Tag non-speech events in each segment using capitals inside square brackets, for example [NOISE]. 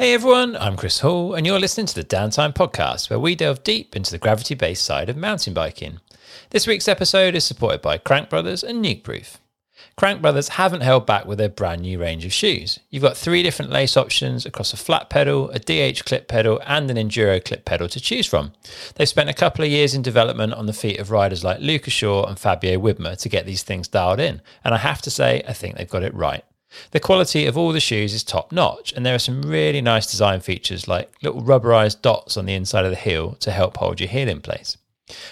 Hey everyone, I'm Chris Hall, and you're listening to the Downtime Podcast, where we delve deep into the gravity based side of mountain biking. This week's episode is supported by Crank Brothers and Nukeproof. Crank Brothers haven't held back with their brand new range of shoes. You've got three different lace options across a flat pedal, a DH clip pedal, and an enduro clip pedal to choose from. They've spent a couple of years in development on the feet of riders like Lucas Shaw and Fabio Wibmer to get these things dialed in, and I have to say, I think they've got it right. The quality of all the shoes is top notch, and there are some really nice design features like little rubberized dots on the inside of the heel to help hold your heel in place.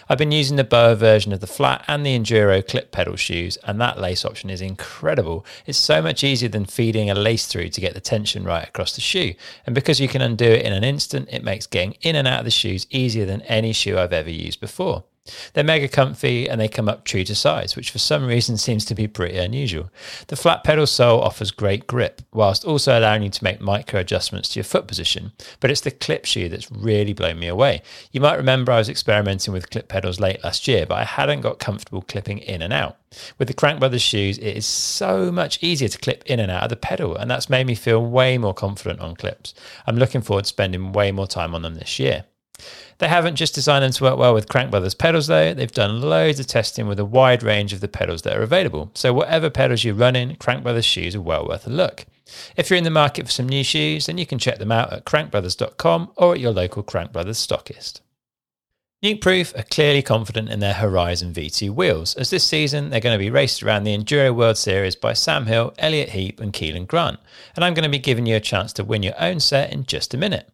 I've been using the BOA version of the flat and the Enduro clip pedal shoes, and that lace option is incredible. It's so much easier than feeding a lace through to get the tension right across the shoe. And because you can undo it in an instant, it makes getting in and out of the shoes easier than any shoe I've ever used before. They're mega comfy and they come up true to size, which for some reason seems to be pretty unusual. The flat pedal sole offers great grip, whilst also allowing you to make micro adjustments to your foot position. But it's the clip shoe that's really blown me away. You might remember I was experimenting with clip pedals late last year, but I hadn't got comfortable clipping in and out. With the Crank Brothers shoes, it is so much easier to clip in and out of the pedal, and that's made me feel way more confident on clips. I'm looking forward to spending way more time on them this year. They haven't just designed them to work well with Crank Brothers pedals, though. They've done loads of testing with a wide range of the pedals that are available. So, whatever pedals you run in, Crank Brothers shoes are well worth a look. If you're in the market for some new shoes, then you can check them out at crankbrothers.com or at your local Crank Brothers stockist. Nukeproof are clearly confident in their Horizon V2 wheels, as this season they're going to be raced around the Enduro World Series by Sam Hill, Elliott Heap, and Kelan Grant, and I'm going to be giving you a chance to win your own set in just a minute.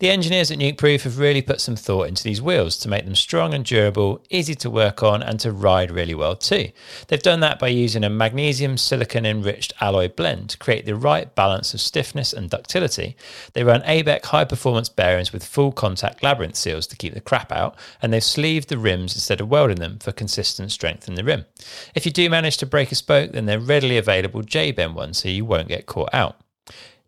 The engineers at Nukeproof have really put some thought into these wheels to make them strong and durable, easy to work on, and to ride really well too. They've done that by using a magnesium silicon enriched alloy blend to create the right balance of stiffness and ductility. They run ABEC high performance bearings with full contact labyrinth seals to keep the crap out, and they've sleeved the rims instead of welding them for consistent strength in the rim. If you do manage to break a spoke, then they're readily available J bend ones so you won't get caught out.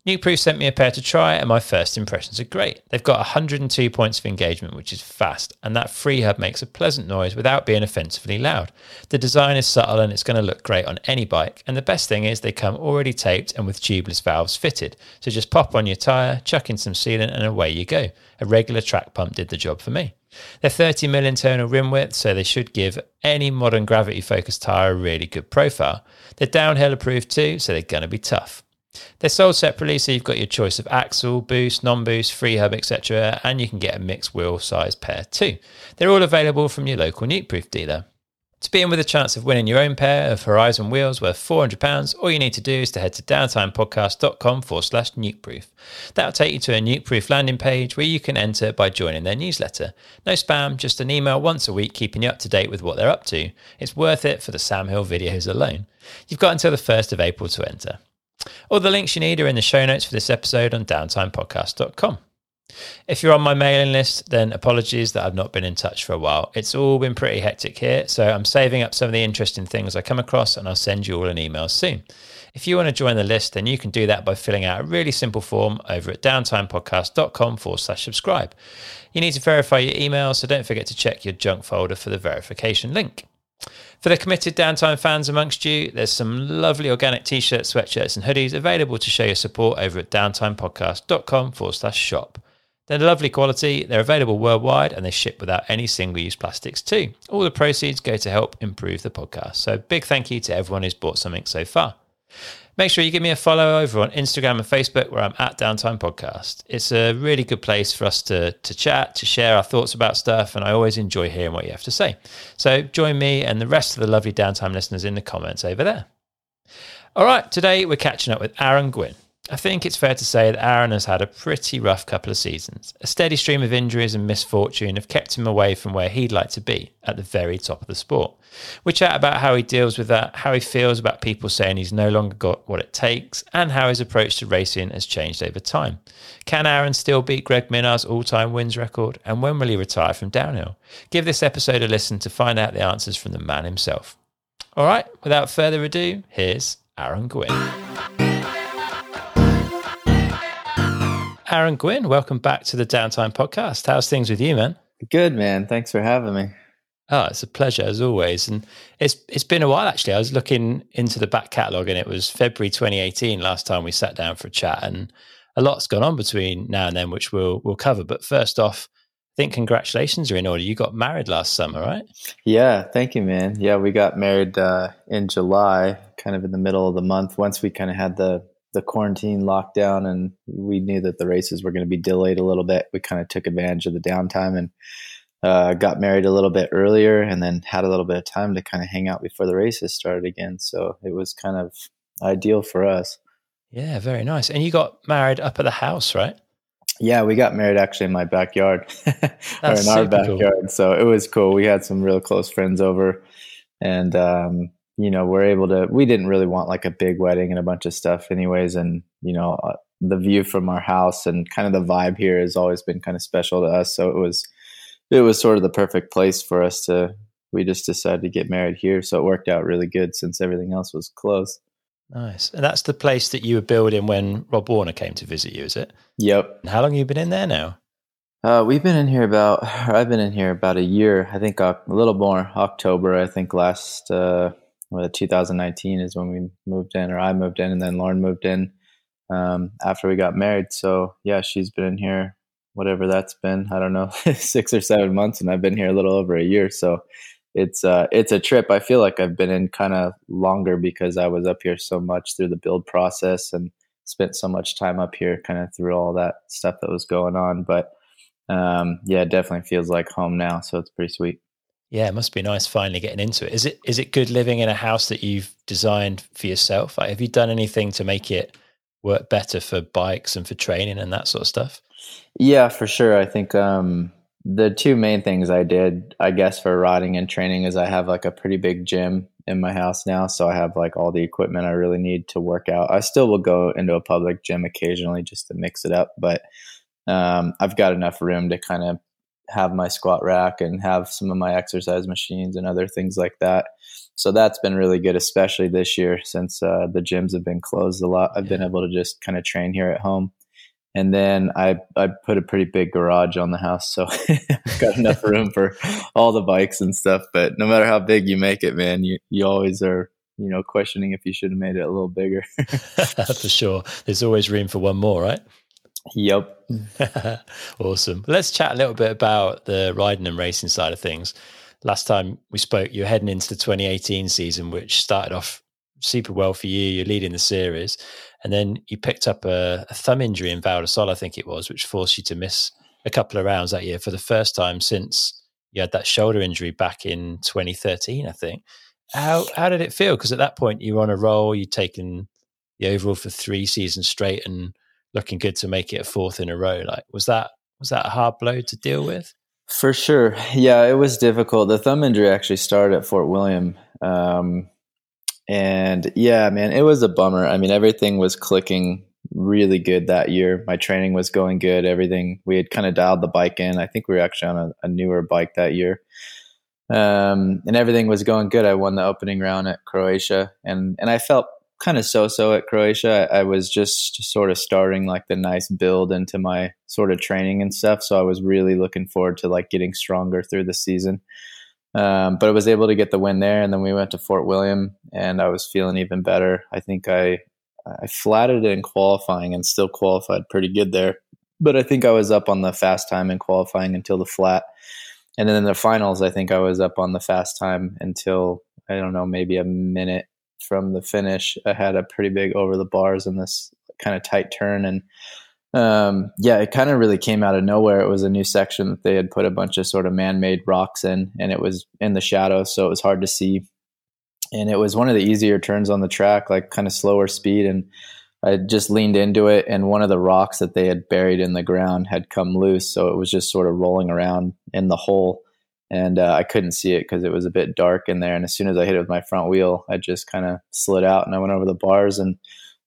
Nukeproof sent me a pair to try, and my first impressions are great. They've got 102 points of engagement, which is fast, and that free hub makes a pleasant noise without being offensively loud. The design is subtle and it's going to look great on any bike, and the best thing is they come already taped and with tubeless valves fitted. So just pop on your tyre, chuck in some sealant, and away you go. A regular track pump did the job for me. They're 30 mm internal rim width, so they should give any modern gravity focused tyre a really good profile. They're downhill approved too, so they're going to be tough. They're sold separately, so you've got your choice of axle, boost, non-boost, free hub, etc., and you can get a mixed wheel size pair too. They're all available from your local Nukeproof dealer. To be in with a chance of winning your own pair of Horizon wheels worth £400, all you need to do is to head to downtimepodcast.com forward slash nukeproof. That'll take you to a Nukeproof landing page where you can enter by joining their newsletter. No spam, just an email once a week keeping you up to date with what they're up to. It's worth it for the Sam Hill videos alone. You've got until the 1st of April to enter. All the links you need are in the show notes for this episode on downtimepodcast.com. If you're on my mailing list, then apologies that I've not been in touch for a while. It's all been pretty hectic here, so I'm saving up some of the interesting things I come across and I'll send you all an email soon. If you want to join the list, then you can do that by filling out a really simple form over at downtimepodcast.com forward slash subscribe. You need to verify your email, so don't forget to check your junk folder for the verification link. For the committed downtime fans amongst you, there's some lovely organic t shirts, sweatshirts, and hoodies available to show your support over at downtimepodcast.com forward slash shop. They're lovely quality, they're available worldwide, and they ship without any single use plastics too. All the proceeds go to help improve the podcast. So, big thank you to everyone who's bought something so far. Make sure you give me a follow over on Instagram and Facebook where I'm at Downtime Podcast. It's a really good place for us to, to chat, to share our thoughts about stuff, and I always enjoy hearing what you have to say. So join me and the rest of the lovely Downtime listeners in the comments over there. All right, today we're catching up with Aaron Gwin. I think it's fair to say that Aaron has had a pretty rough couple of seasons. A steady stream of injuries and misfortune have kept him away from where he'd like to be, at the very top of the sport. We chat about how he deals with that, how he feels about people saying he's no longer got what it takes, and how his approach to racing has changed over time. Can Aaron still beat Greg Minnaar's all time wins record? And when will he retire from downhill? Give this episode a listen to find out the answers from the man himself. All right, without further ado, here's Aaron Gwin. Aaron Gwin, welcome back to the Downtime Podcast. How's things with you, man? Good, man. Thanks for having me. Oh, it's a pleasure as always. And it's it's been a while actually. I was looking into the back catalogue and it was February 2018 last time we sat down for a chat. And a lot's gone on between now and then, which we'll we'll cover. But first off, I think congratulations are in order. You got married last summer, right? Yeah, thank you, man. Yeah, we got married uh, in July, kind of in the middle of the month. Once we kind of had the the quarantine lockdown, and we knew that the races were going to be delayed a little bit, we kind of took advantage of the downtime and uh, got married a little bit earlier, and then had a little bit of time to kind of hang out before the races started again. So it was kind of ideal for us. Yeah, very nice. And you got married up at the house, right? Yeah, we got married actually in my backyard [LAUGHS] or in our backyard. Cool. So it was cool. We had some real close friends over and um, you know, we're able to we didn't really want like a big wedding and a bunch of stuff anyways and you know, uh, the view from our house and kind of the vibe here has always been kind of special to us. So it was it was sort of the perfect place for us to we just decided to get married here. So it worked out really good since everything else was close. Nice. And that's the place that you were building when Rob Warner came to visit you, is it? Yep. And how long have you been in there now? Uh, we've been in here about, I've been in here about a year, I think a little more, October, I think last, uh, well, 2019 is when we moved in, or I moved in, and then Lauren moved in um, after we got married. So, yeah, she's been in here, whatever that's been, I don't know, [LAUGHS] six or seven months, and I've been here a little over a year. So, it's uh it's a trip I feel like I've been in kind of longer because I was up here so much through the build process and spent so much time up here kind of through all that stuff that was going on but um yeah it definitely feels like home now so it's pretty sweet yeah it must be nice finally getting into it is it is it good living in a house that you've designed for yourself like, have you done anything to make it work better for bikes and for training and that sort of stuff yeah for sure I think um the two main things I did, I guess, for riding and training is I have like a pretty big gym in my house now. So I have like all the equipment I really need to work out. I still will go into a public gym occasionally just to mix it up, but um, I've got enough room to kind of have my squat rack and have some of my exercise machines and other things like that. So that's been really good, especially this year since uh, the gyms have been closed a lot. I've been able to just kind of train here at home and then I I put a pretty big garage on the house, so [LAUGHS] I've got enough [LAUGHS] room for all the bikes and stuff. But no matter how big you make it, man, you you always are you know questioning if you should have made it a little bigger. [LAUGHS] for sure, there's always room for one more, right? Yep. [LAUGHS] awesome. Let's chat a little bit about the riding and racing side of things. Last time we spoke, you're heading into the 2018 season, which started off super well for you. You're leading the series. And then you picked up a, a thumb injury in Val di Sole, I think it was, which forced you to miss a couple of rounds that year for the first time since you had that shoulder injury back in 2013, I think. How how did it feel? Because at that point you were on a roll, you'd taken the overall for three seasons straight and looking good to make it a fourth in a row. Like was that was that a hard blow to deal with? For sure. Yeah, it was difficult. The thumb injury actually started at Fort William. Um, and yeah, man, it was a bummer. I mean, everything was clicking really good that year. My training was going good. Everything we had kind of dialed the bike in. I think we were actually on a, a newer bike that year. Um, and everything was going good. I won the opening round at Croatia, and and I felt kind of so-so at Croatia. I, I, was just sort of starting like the nice build into my sort of training and stuff. So I was really looking forward to like getting stronger through the season. Um, but I was able to get the win there, and then we went to Fort William, and I was feeling even better. I think I I flatted in qualifying and still qualified pretty good there, but I think I was up on the fast time in qualifying until the flat, and then in the finals, I think I was up on the fast time until I don't know maybe a minute from the finish. I had a pretty big over the bars in this kind of tight turn, and um, yeah, it kind of really came out of nowhere. It was a new section that they had put a bunch of sort of man-made rocks in, and it was in the shadow, so it was hard to see. And it was one of the easier turns on the track, like kind of slower speed. And I just leaned into it, and one of the rocks that they had buried in the ground had come loose, so it was just sort of rolling around in the hole. And uh, I couldn't see it because it was a bit dark in there. And as soon as I hit it with my front wheel, I just kind of slid out, and I went over the bars and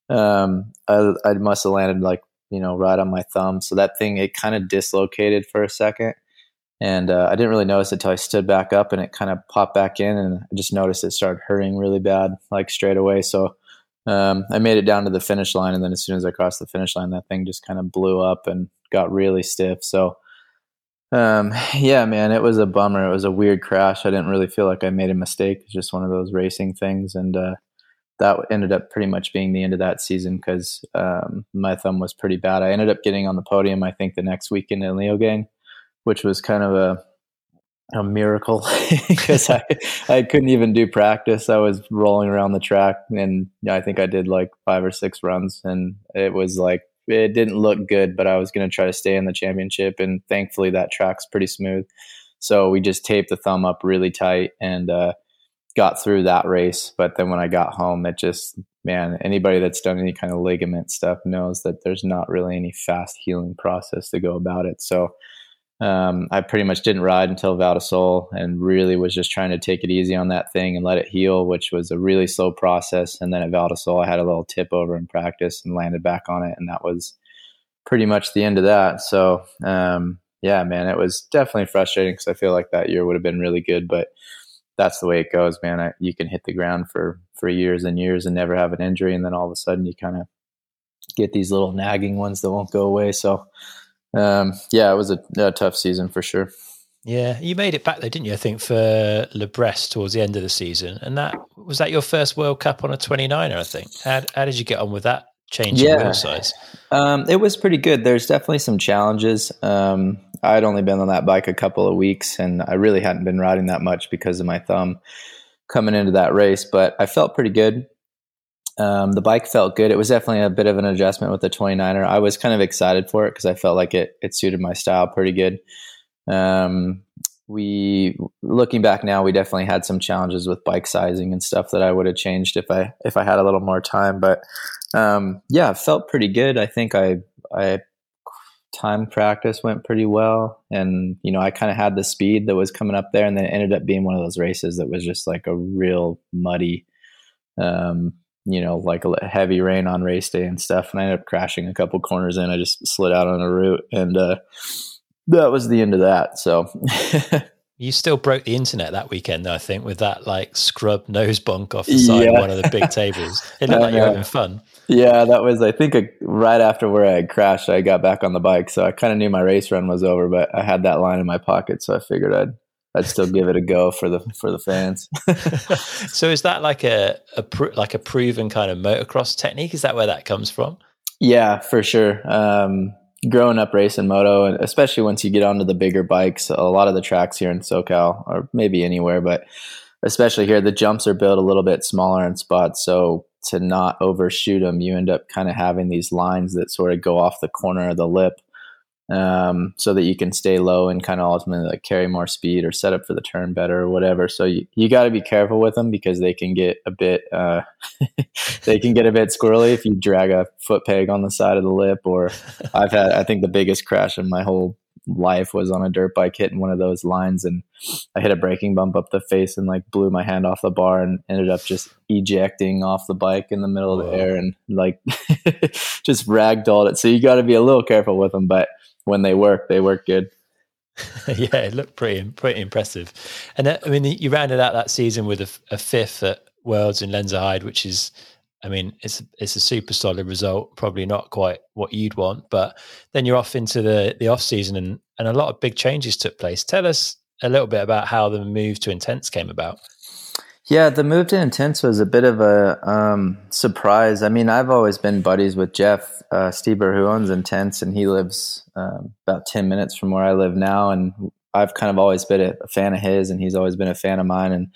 um, I, I must have landed like you know, right on my thumb. So that thing, it kind of dislocated for a second. And uh, I didn't really notice it until I stood back up and it kind of popped back in. And I just noticed it started hurting really bad, like straight away. So um, I made it down to the finish line. And then as soon as I crossed the finish line, that thing just kind of blew up and got really stiff. So, um, [LAUGHS] yeah, man, it was a bummer. It was a weird crash. I didn't really feel like I made a mistake. It's just one of those racing things. And, uh, that ended up pretty much being the end of that season because um, my thumb was pretty bad. I ended up getting on the podium, I think, the next weekend in Leogang, which was kind of a a miracle [LAUGHS] because I, I couldn't even do practice. I was rolling around the track and I think I did like five or six runs and it was like, it didn't look good, but I was going to try to stay in the championship. And thankfully that track's pretty smooth. So we just taped the thumb up really tight and, uh, got through that race. But then when I got home, it just, man, anybody that's done any kind of ligament stuff knows that there's not really any fast healing process to go about it. So, um, I pretty much didn't ride until Val di Sole and really was just trying to take it easy on that thing and let it heal, which was a really slow process. And then at Val di Sole, I had a little tip over in practice and landed back on it. And that was pretty much the end of that. So, um, yeah, man, it was definitely frustrating because I feel like that year would have been really good, but that's the way it goes, man. I, you can hit the ground for, for years and years and never have an injury. And then all of a sudden you kind of get these little nagging ones that won't go away. So, um, yeah, it was a, a, tough season for sure. Yeah, you made it back there, didn't you? I think for La Bresse towards the end of the season, and that was that your first World Cup on a 29er. I think. How, how did you get on with that change yeah. in wheel size? Um, it was pretty good. There's definitely some challenges. Um, I'd only been on that bike a couple of weeks, and I really hadn't been riding that much because of my thumb coming into that race. But I felt pretty good. Um, the bike felt good. It was definitely a bit of an adjustment with the 29er. I was kind of excited for it because I felt like it it suited my style pretty good. Um, we looking back now, we definitely had some challenges with bike sizing and stuff that I would have changed if I if I had a little more time. But um, yeah, felt pretty good. I think I I time practice went pretty well, and you know I kind of had the speed that was coming up there, and then it ended up being one of those races that was just like a real muddy. Um, you know, like a heavy rain on race day and stuff. And I ended up crashing a couple corners in. I just slid out on a route and uh, that was the end of that. So [LAUGHS] you still broke the internet that weekend, though, I think, with that like scrub nose bunk off the side yeah. of one of the big tables. [LAUGHS] It looked like you were having fun. Yeah, that was, I think, a, right after where I crashed, I got back on the bike. So I kind of knew my race run was over, but I had that line in my pocket. So I figured I'd I'd still give it a go for the for the fans. [LAUGHS] so is that like a, a pr- like a proven kind of motocross technique? Is that where that comes from? Yeah, for sure. Um, growing up racing moto, and especially once you get onto the bigger bikes, a lot of the tracks here in SoCal, or maybe anywhere, but especially here, the jumps are built a little bit smaller in spots. So to not overshoot them, you end up kind of having these lines that sort of go off the corner of the lip um, so that you can stay low and kind of ultimately like carry more speed or set up for the turn better or whatever. So you, you got to be careful with them because they can get a bit uh, [LAUGHS] they can get a bit squirrely if you drag a foot peg on the side of the lip. Or [LAUGHS] I've had I think the biggest crash in my whole life was on a dirt bike hitting one of those lines and I hit a braking bump up the face and like blew my hand off the bar and ended up just ejecting off the bike in the middle of the air and like [LAUGHS] just ragdolled it. So you got to be a little careful with them, but when they work, they work good. [LAUGHS] yeah, it looked pretty pretty impressive. And I mean, you rounded out that season with a, a fifth at Worlds in Lenzerheide, which is, I mean, it's it's a super solid result. Probably not quite what you'd want, but then you're off into the the off season, and and a lot of big changes took place. Tell us a little bit about how the move to Intense came about. Yeah, the move to Intense was a bit of a um, surprise. I mean, I've always been buddies with Jeff uh, Steber, who owns Intense, and he lives um, about 10 minutes from where I live now. And I've kind of always been a, a, fan of his, and he's always been a fan of mine. And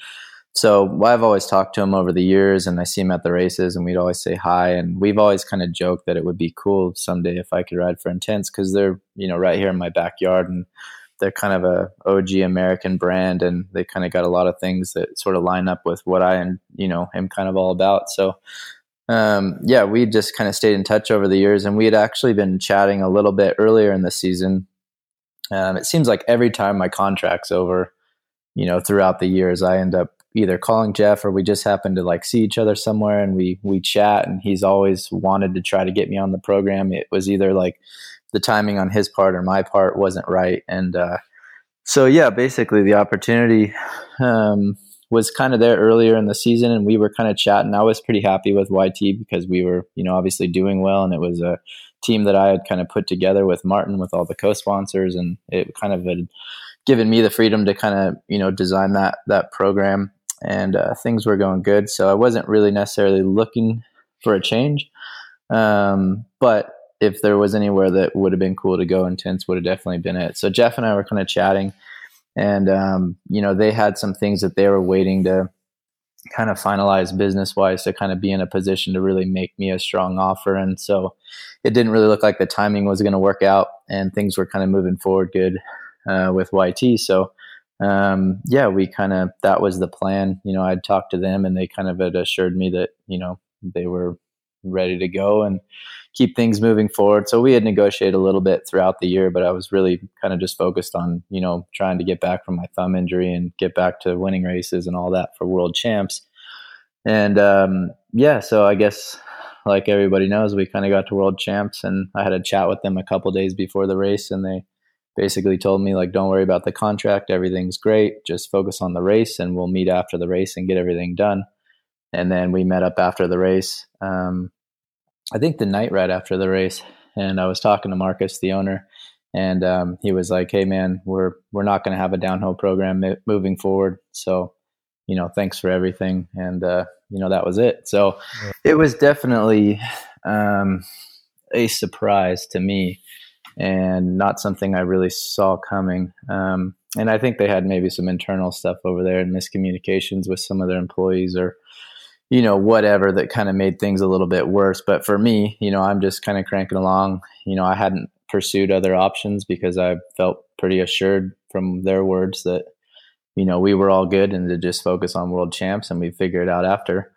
so I've always talked to him over the years, and I see him at the races, and we'd always say hi. And we've always kind of joked that it would be cool someday if I could ride for Intense because they're, you know, right here in my backyard. And they're kind of a OG American brand, and they kind of got a lot of things that sort of line up with what I and you know am kind of all about. So, um, yeah, we just kind of stayed in touch over the years, and we had actually been chatting a little bit earlier in the season. Um, it seems like every time my contract's over, you know, throughout the years, I end up either calling Jeff or we just happen to like see each other somewhere and we we chat and he's always wanted to try to get me on the program. It was either like the timing on his part or my part wasn't right. And uh, so, yeah, basically the opportunity um, was kind of there earlier in the season, and we were kind of chatting. I was pretty happy with YT because we were, you know, obviously doing well, and it was a team that I had kind of put together with Martin with all the co-sponsors, and it kind of had given me the freedom to kind of, you know, design that that program. and uh, things were going good. So I wasn't really necessarily looking for a change. Um, but if there was anywhere that would have been cool to go, Intense would have definitely been it. So Jeff and I were kind of chatting, and um, you know they had some things that they were waiting to kind of finalize business wise to kind of be in a position to really make me a strong offer. And so it didn't really look like the timing was going to work out, and things were kind of moving forward good uh, with YT. So um, yeah, we kind of that was the plan. You know, I'd talked to them, and they kind of had assured me that you know they were ready to go and keep things moving forward. So we had negotiated a little bit throughout the year, but I was really kind of just focused on, you know, trying to get back from my thumb injury and get back to winning races and all that for world champs. And um, yeah, so I guess like everybody knows, we kind of got to world champs and I had a chat with them a couple days before the race and they basically told me like don't worry about the contract everything's great just focus on the race and we'll meet after the race and get everything done and then we met up after the race. Um, I think the night right after the race, and I was talking to Marcus, the owner, and um, he was like, "Hey, man, we're we're not going to have a downhill program moving forward, so you know, thanks for everything." And uh, you know, that was it. So yeah. it was definitely um, a surprise to me, and not something I really saw coming. Um, and I think they had maybe some internal stuff over there and miscommunications with some of their employees or you know, whatever that kind of made things a little bit worse. But for me, you know, I'm just kind of cranking along. You know, I hadn't pursued other options because I felt pretty assured from their words that, you know, we were all good and to just focus on world champs and we figure it out after.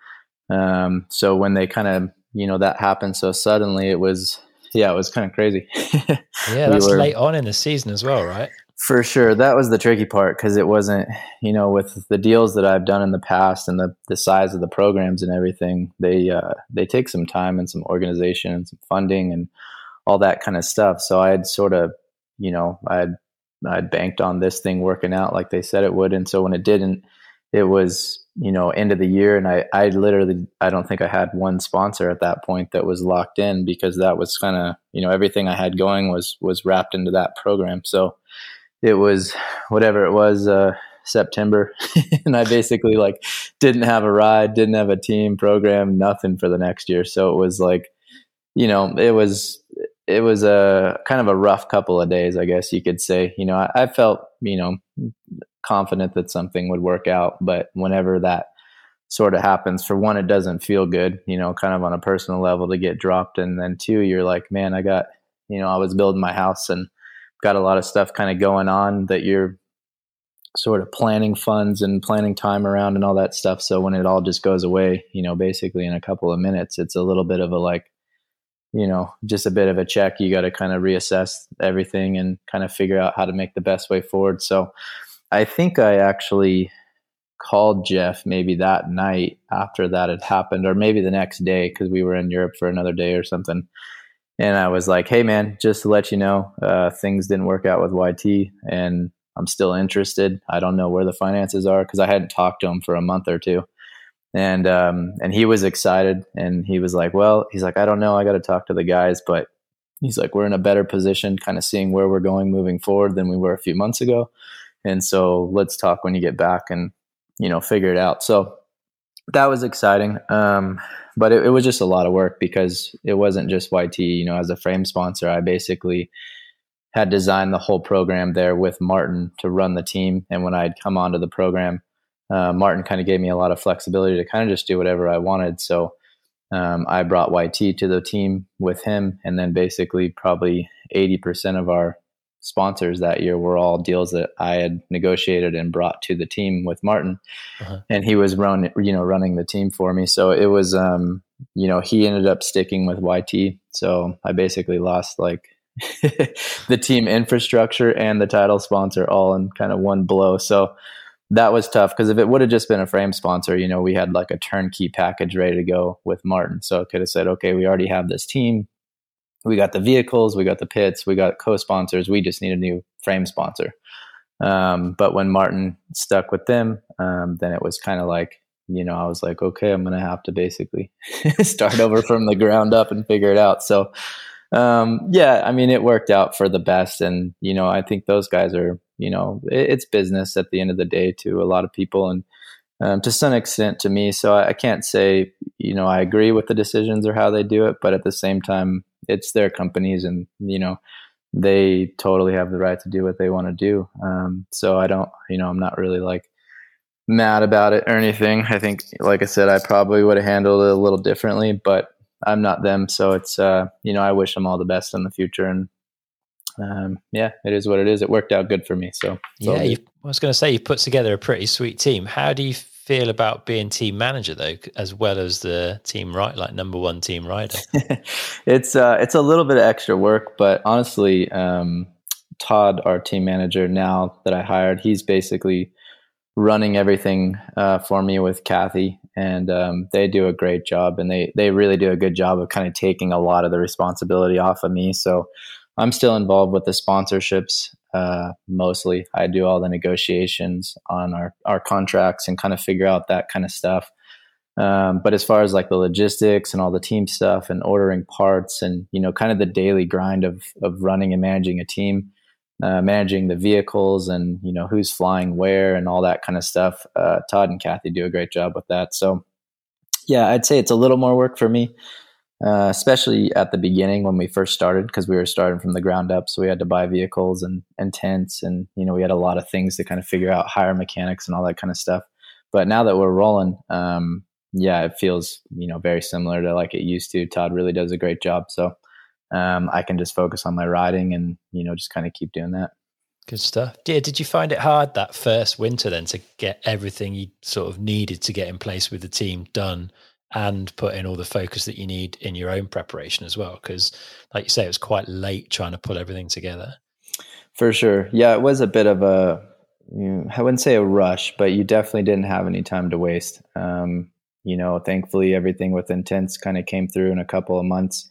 Um, so when they kind of, you know, that happened so suddenly, it was, yeah, it was kind of crazy. [LAUGHS] yeah, that's we were, late on in the season as well, right? For sure. That was the tricky part because it wasn't, you know, with the deals that I've done in the past and the, the size of the programs and everything, they uh, they take some time and some organization and some funding and all that kind of stuff. So I had sort of, you know, I had I'd banked on this thing working out like they said it would. And so when it didn't, it was, you know, end of the year. And I, I literally, I don't think I had one sponsor at that point that was locked in because that was kind of, you know, everything I had going was, was wrapped into that program. So it was whatever it was uh, September, [LAUGHS] and I basically like didn't have a ride, didn't have a team program, nothing for the next year. So it was like, you know, it was it was a kind of a rough couple of days, I guess you could say. You know, I, I felt you know confident that something would work out, but whenever that sort of happens for one it doesn't feel good you know kind of on a personal level to get dropped and then two you're like man i got you know i was building my house and got a lot of stuff kind of going on that you're sort of planning funds and planning time around and all that stuff. So when it all just goes away, you know, basically in a couple of minutes, it's a little bit of a like, you know, just a bit of a check. You got to kind of reassess everything and kind of figure out how to make the best way forward. So I think I actually called Jeff maybe that night after that had happened, or maybe the next day because we were in Europe for another day or something and I was like, "Hey, man, just to let you know, uh, things didn't work out with YT, and I'm still interested. I don't know where the finances are because I hadn't talked to him for a month or two, and um, and he was excited, and he was like, "Well, he's like, I don't know, I got to talk to the guys, but he's like, we're in a better position, kind of seeing where we're going moving forward than we were a few months ago, and so let's talk when you get back and you know figure it out." So that was exciting. Um, but it, it, was just a lot of work because it wasn't just YT. You know, as a frame sponsor, I basically had designed the whole program there with Martin to run the team. And when I'd come onto the program, uh, Martin kind of gave me a lot of flexibility to kind of just do whatever I wanted. So um, I brought YT to the team with him, and then basically probably 80% of our sponsors that year were all deals that I had negotiated and brought to the team with Martin, uh-huh. and he was run you know running the team for me. So it was um, you know he ended up sticking with YT. So I basically lost like [LAUGHS] the team infrastructure and the title sponsor all in kind of one blow. So that was tough because if it would have just been a frame sponsor, you know, we had like a turnkey package ready to go with Martin. So I could have said, okay, we already have this team we got the vehicles, we got the pits, we got co-sponsors. We just need a new frame sponsor. Um, but when Martin stuck with them, um, then it was kind of like, you know, I was like, okay, I'm going to have to basically [LAUGHS] start over from the ground up and figure it out. So, um, yeah, I mean, it worked out for the best. And, you know, I think those guys are, you know, it, it's business at the end of the day to a lot of people. And, um, to some extent to me. So I, I, can't say, you know, I agree with the decisions or how they do it, but at the same time, it's their companies and, you know, they totally have the right to do what they want to do. Um, so I don't, you know, I'm not really like mad about it or anything. I think, like I said, I probably would have handled it a little differently, but I'm not them. So it's, uh, you know, I wish them all the best in the future and, um, yeah, it is what it is. It worked out good for me. So yeah, I was going to say you put together a pretty sweet team. How do you feel about being team manager though, as well as the team right, like number one team rider? [LAUGHS] it's uh, it's a little bit of extra work, but honestly, um, Todd, our team manager now that I hired, he's basically running everything uh, for me with Kathy, and um, they do a great job, and they they really do a good job of kind of taking a lot of the responsibility off of me. So I'm still involved with the sponsorships uh, mostly. I do all the negotiations on our, our contracts and kind of figure out that kind of stuff. Um, but as far as like the logistics and all the team stuff and ordering parts and you know kind of the daily grind of of running and managing a team, uh, managing the vehicles and you know who's flying where and all that kind of stuff, uh, Todd and Kathy do a great job with that. So yeah, I'd say it's a little more work for me uh, especially at the beginning when we first started because we were starting from the ground up. So we had to buy vehicles and, and tents, and you know we had a lot of things to kind of figure out, hire mechanics and all that kind of stuff. But now that we're rolling, um, yeah, it feels you know very similar to like it used to. Todd really does a great job, so um, I can just focus on my riding and you know just kind of keep doing that. Good stuff. Yeah, did you find it hard that first winter then to get everything you sort of needed to get in place with the team done? And put in all the focus that you need in your own preparation as well. Because, like you say, it was quite late trying to pull everything together. For sure. Yeah, it was a bit of a, you know, I wouldn't say a rush, but you definitely didn't have any time to waste. Um, you know, thankfully, everything with Intense kind of came through in a couple of months.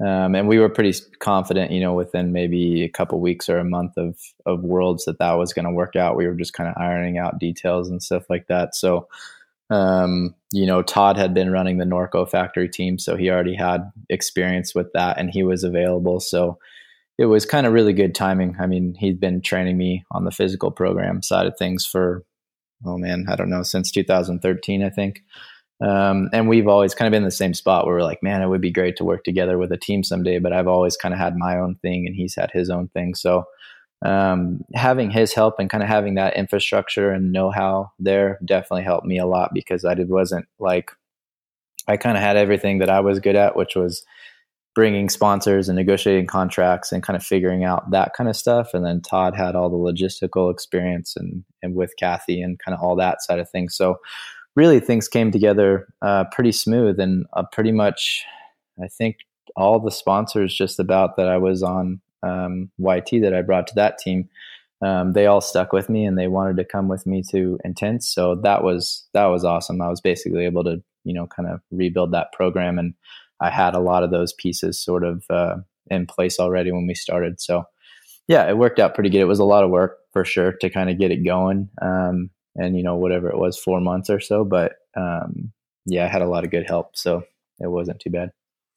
Um, and we were pretty confident, you know, within maybe a couple weeks or a month of of worlds that that was going to work out. We were just kind of ironing out details and stuff like that. So, um, you know, Todd had been running the Norco factory team, so he already had experience with that and he was available. So it was kind of really good timing. I mean, he'd been training me on the physical program side of things for, oh man, I don't know, since 2013, I think. Um, and we've always kind of been in the same spot where we're like, man, it would be great to work together with a team someday. But I've always kind of had my own thing and he's had his own thing. So um, having his help and kind of having that infrastructure and know-how there definitely helped me a lot because I did wasn't like I kind of had everything that I was good at, which was bringing sponsors and negotiating contracts and kind of figuring out that kind of stuff. And then Todd had all the logistical experience and and with Kathy and kind of all that side of things. So really things came together uh, pretty smooth and uh, pretty much I think all the sponsors just about that I was on um, YT that I brought to that team, um, they all stuck with me and they wanted to come with me to Intense. So that was that was awesome. I was basically able to you know kind of rebuild that program, and I had a lot of those pieces sort of uh, in place already when we started. So yeah, it worked out pretty good. It was a lot of work for sure to kind of get it going, um, and you know whatever it was, four months or so. But um, yeah, I had a lot of good help, so it wasn't too bad.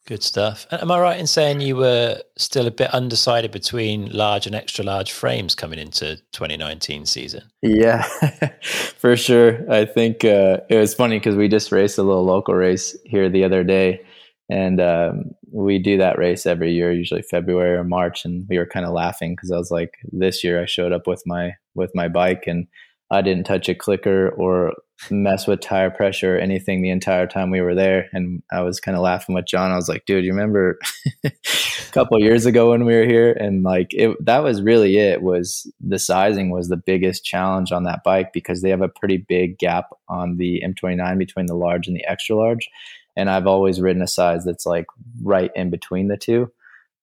Good stuff. Am I right in saying you were still a bit undecided between large and extra large frames coming into 2019 season? Yeah, [LAUGHS] for sure. I think uh, it was funny because we just raced a little local race here the other day, and um, we do that race every year, usually February or March. And we were kind of laughing because I was like, this year I showed up with my with my bike and I didn't touch a clicker or mess with tire pressure or anything the entire time we were there. And I was kind of laughing with John. I was like, dude, you remember a [LAUGHS] couple years ago when we were here? And like it that was really it was the sizing was the biggest challenge on that bike because they have a pretty big gap on the M29 between the large and the extra large. And I've always ridden a size that's like right in between the two.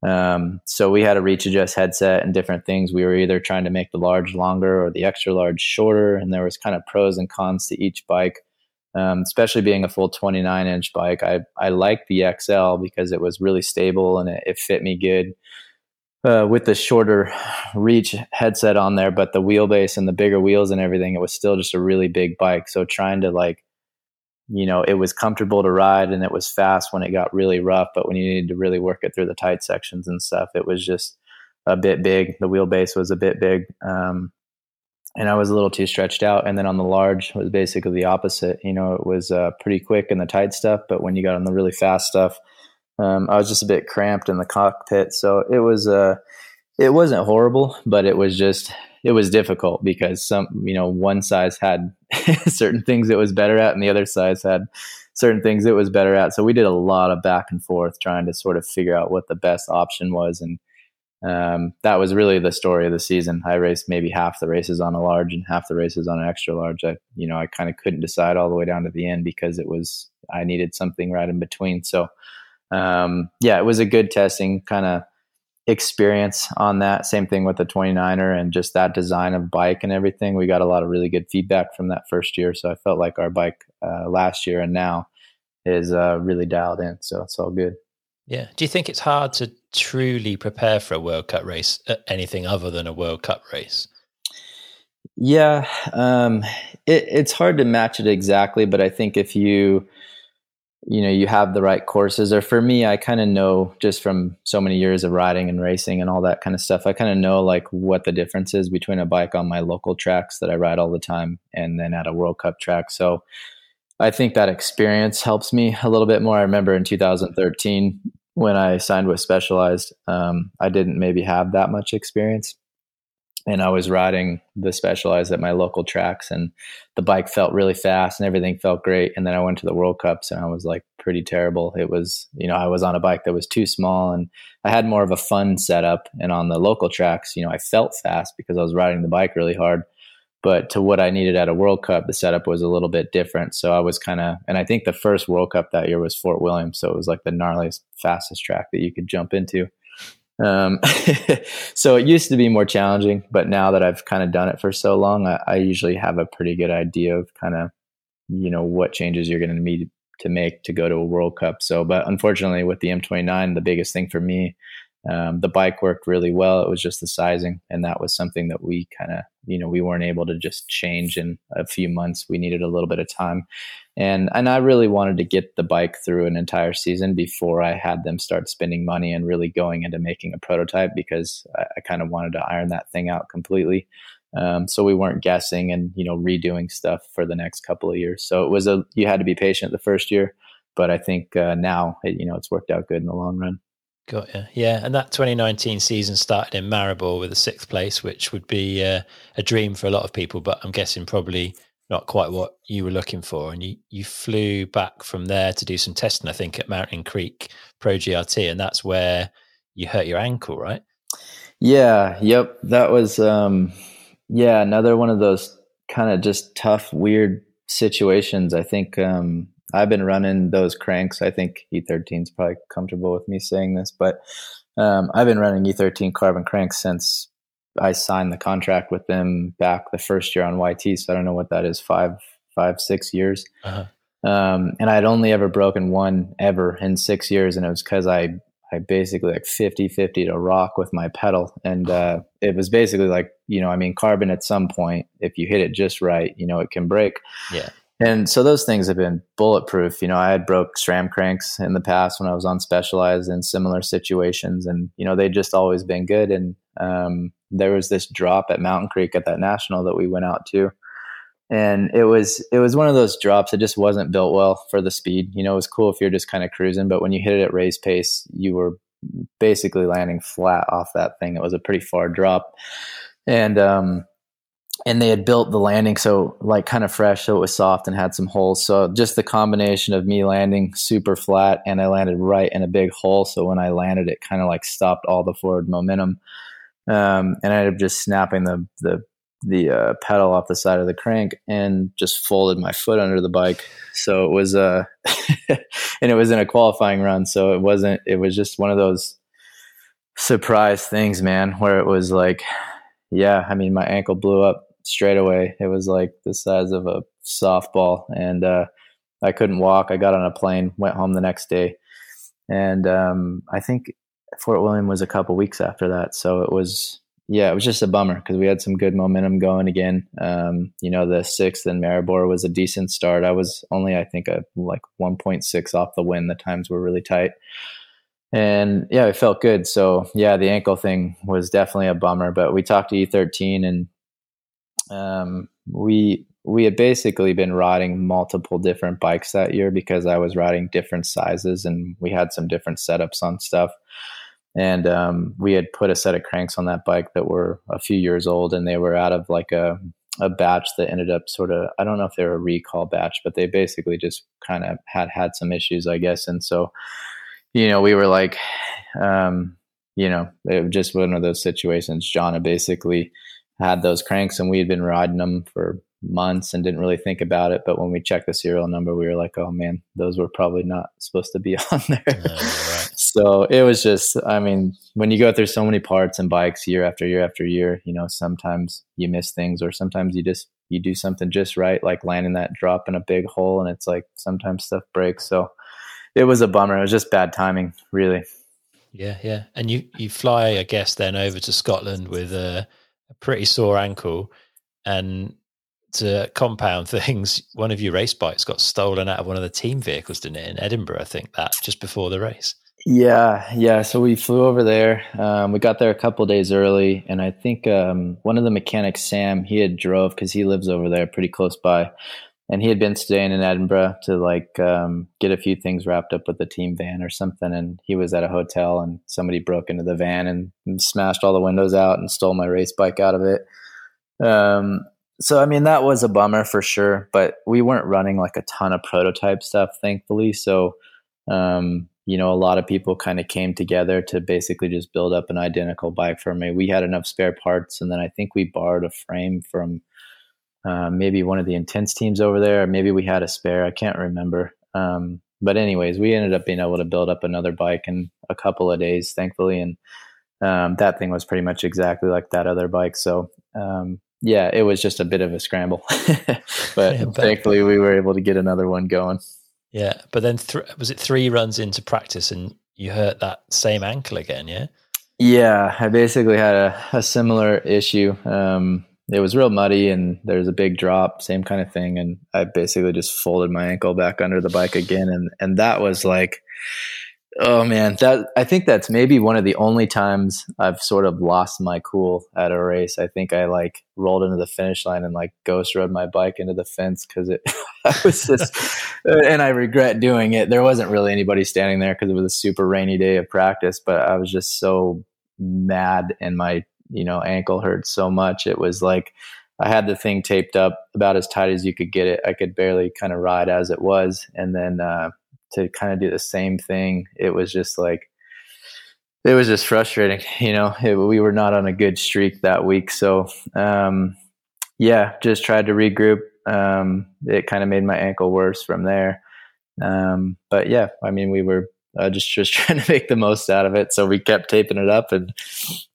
Um, so we had a reach adjust headset and different things. We were either trying to make the large longer or the extra large shorter, and there was kind of pros and cons to each bike. Um, especially being a full 29 inch bike, I I liked the XL because it was really stable and it, it fit me good. Uh, with the shorter reach headset on there, but the wheelbase and the bigger wheels and everything, it was still just a really big bike. So trying to like you know, it was comfortable to ride and it was fast when it got really rough. But when you needed to really work it through the tight sections and stuff, it was just a bit big. The wheelbase was a bit big. Um, and I was a little too stretched out. And then on the large was basically the opposite. You know, it was uh, pretty quick in the tight stuff, but when you got on the really fast stuff, um, I was just a bit cramped in the cockpit. So it was uh, it wasn't horrible, but it was just it was difficult because some you know one size had [LAUGHS] certain things it was better at, and the other size had certain things it was better at. So we did a lot of back and forth trying to sort of figure out what the best option was and um, that was really the story of the season. I raced maybe half the races on a large and half the races on an extra large. I, you know, I kind of couldn't decide all the way down to the end because it was I needed something right in between. So, um, yeah, it was a good testing kind of experience on that. Same thing with the 29er and just that design of bike and everything. We got a lot of really good feedback from that first year. So I felt like our bike uh, last year and now is uh, really dialed in. So it's all good. Yeah. Do you think it's hard to truly prepare for a World Cup race, uh, anything other than a World Cup race? Yeah, um, it, it's hard to match it exactly, but I think if you, you know, you have the right courses, or for me, I kind of know just from so many years of riding and racing and all that kind of stuff, I kind of know like what the difference is between a bike on my local tracks that I ride all the time and then at a World Cup track. So I think that experience helps me a little bit more. I remember in 2013, when I signed with Specialized, um, I didn't maybe have that much experience. And I was riding the Specialized at my local tracks, and the bike felt really fast and everything felt great. And then I went to the World Cups and I was like pretty terrible. It was, you know, I was on a bike that was too small and I had more of a fun setup. And on the local tracks, you know, I felt fast because I was riding the bike really hard but to what I needed at a World Cup, the setup was a little bit different. So I was kind of, and I think the first World Cup that year was Fort William, so it was like the gnarliest, fastest track that you could jump into. Um, [LAUGHS] so it used to be more challenging, but now that I've kind of done it for so long, I, I usually have a pretty good idea of kind of, you know, what changes you're going to need to make to go to a World Cup. So, but unfortunately, with the M29, the biggest thing for me um, the bike worked really well. It was just the sizing, and that was something that we kind of, you know, we weren't able to just change in a few months. We needed a little bit of time, and and I really wanted to get the bike through an entire season before I had them start spending money and really going into making a prototype because I, I kind of wanted to iron that thing out completely. Um, so we weren't guessing and you know redoing stuff for the next couple of years. So it was a you had to be patient the first year, but I think uh, now it, you know it's worked out good in the long run. Got you. Yeah, and that 2019 season started in Maribor with a sixth place, which would be uh, a dream for a lot of people, but I'm guessing probably not quite what you were looking for. And you, you flew back from there to do some testing, I think, at Mountain Creek Pro GRT, and that's where you hurt your ankle, right? Yeah. Yep. That was, um, yeah, another one of those kind of just tough, weird situations. I think um, I've been running those cranks. I think E13 is probably comfortable with me saying this, but um, I've been running E13 carbon cranks since I signed the contract with them back the first year on YT. So I don't know what that is five, five, six years. Uh-huh. Um, and I'd only ever broken one ever in six years, and it was because I I basically like 50 50 to rock with my pedal. And uh, it was basically like, you know, I mean, carbon at some point, if you hit it just right, you know, it can break. Yeah. And so those things have been bulletproof. You know, I had broke SRAM cranks in the past when I was on Specialized in similar situations, and you know they'd just always been good. And um, there was this drop at Mountain Creek at that national that we went out to, and it was it was one of those drops that just wasn't built well for the speed. You know, it was cool if you're just kind of cruising, but when you hit it at race pace, you were basically landing flat off that thing. It was a pretty far drop, and um, and they had built the landing so like kind of fresh so it was soft and had some holes. So just the combination of me landing super flat and i landed right in a big hole so when i landed it kind of like stopped all the forward momentum. Um, and i ended up just snapping the the the uh, pedal off the side of the crank and just folded my foot under the bike. So it was uh [LAUGHS] and it was in a qualifying run so it wasn't it was just one of those surprise things man where it was like yeah i mean my ankle blew up straight away. It was like the size of a softball, and uh, I couldn't walk. I got on a plane, went home the next day, and um, I think Fort William was a couple weeks after that. So it was, yeah, it was just a bummer because we had some good momentum going again. Um, you know, the sixth in Maribor was a decent start. I was only, I think, a like 1.6 off the win. The times were really tight. And yeah, it felt good. So yeah, the ankle thing was definitely a bummer. But we talked to E13 and um, we we had basically been riding multiple different bikes that year because I was riding different sizes and we had some different setups on stuff. And um, we had put a set of cranks on that bike that were a few years old and they were out of like a, a batch that ended up sort of, I don't know if they were a recall batch, but they basically just kind of had had some issues, I guess. And so, you know, we were like, um, you know, it was just one of those situations. John had basically had those cranks and we had been riding them for months and didn't really think about it. But when we checked the serial number, we were like, oh man, those were probably not supposed to be [LAUGHS] on there. right. So it was just, I mean, when you go through so many parts and bikes year after year after year, you know, sometimes you miss things or sometimes you just, you do something just right, like landing that drop in a big hole. And it's like sometimes stuff breaks. So it was a bummer. It was just bad timing, really. Yeah, yeah. And you, you fly, I guess, then over to Scotland with a, a pretty sore ankle. And to compound [LAUGHS] things, one of your race bikes got stolen out of one of the team vehicles, didn't it, in Edinburgh? I think that just before the race. Yeah, yeah. So we flew over there. Um, we got there a couple days early, and I think um, one of the mechanics, Sam, he had drove because he lives over there, pretty close by, and he had been staying in Edinburgh to like um, get a few things wrapped up with the team van or something. And he was at a hotel, and somebody broke into the van and, and smashed all the windows out and stole my race bike out of it. Um, so I mean that was a bummer for sure, but we weren't running like a ton of prototype stuff, thankfully. So um, you know, a lot of people kind of came together to basically just build up an identical bike for me. We had enough spare parts, and then I think we borrowed a frame from uh, maybe one of the intense teams over there, or maybe we had a spare. I can't remember. Um, but anyways, we ended up being able to build up another bike in a couple of days, thankfully, and um, that thing was pretty much exactly like that other bike. So um, yeah, it was just a bit of a scramble, [LAUGHS] but [LAUGHS] yeah, thankfully we were able to get another one going. Yeah, but then th- was it three runs into practice and you hurt that same ankle again? Yeah. Yeah, I basically had a, a similar issue. Um, it was real muddy and there was a big drop, same kind of thing, and I basically just folded my ankle back under the bike again, and and that was like Oh man, that I think that's maybe one of the only times I've sort of lost my cool at a race. I think I like rolled into the finish line and like ghost rode my bike into the fence because it [LAUGHS] I was just [LAUGHS] and I regret doing it. There wasn't really anybody standing there because it was a super rainy day of practice, but I was just so mad and my you know ankle hurt so much. It was like I had the thing taped up about as tight as you could get it. I could barely kind of ride as it was, and then. uh to kind of do the same thing. It was just like it was just frustrating. [LAUGHS] You know, it, we were not on a good streak that week, so um, yeah, just tried to regroup. Um, it kind of made my ankle worse from there. Um, but yeah, I mean, we were uh, just just [LAUGHS] trying to make the most out of it. So we kept taping it up, and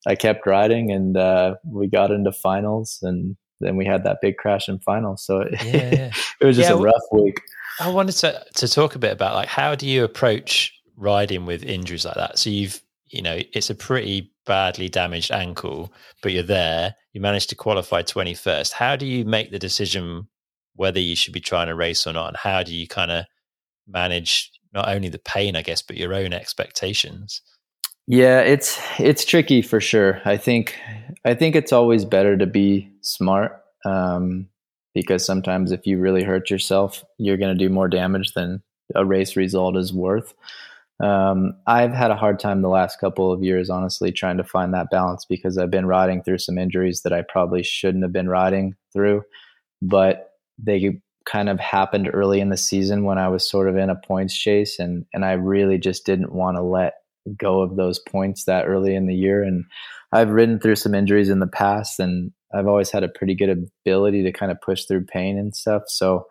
I kept riding, and uh, we got into finals, and then we had that big crash in finals. So [LAUGHS] yeah, yeah. it was just yeah, a rough week. I wanted to to talk a bit about like how do you approach riding with injuries like that? So you've you know it's a pretty badly damaged ankle, but you're there. You managed to qualify 21st. How do you make the decision whether you should be trying to race or not? And how do you kind of manage not only the pain, I guess, but your own expectations? Yeah, it's it's tricky for sure. I think I think it's always better to be smart. Um, because sometimes if you really hurt yourself, you're going to do more damage than a race result is worth. Um, I've had a hard time the last couple of years, honestly, trying to find that balance because I've been riding through some injuries that I probably shouldn't have been riding through, but they kind of happened early in the season when I was sort of in a points chase, and and I really just didn't want to let go of those points that early in the year. And I've ridden through some injuries in the past, and I've always had a pretty good ability to kind of push through pain and stuff. So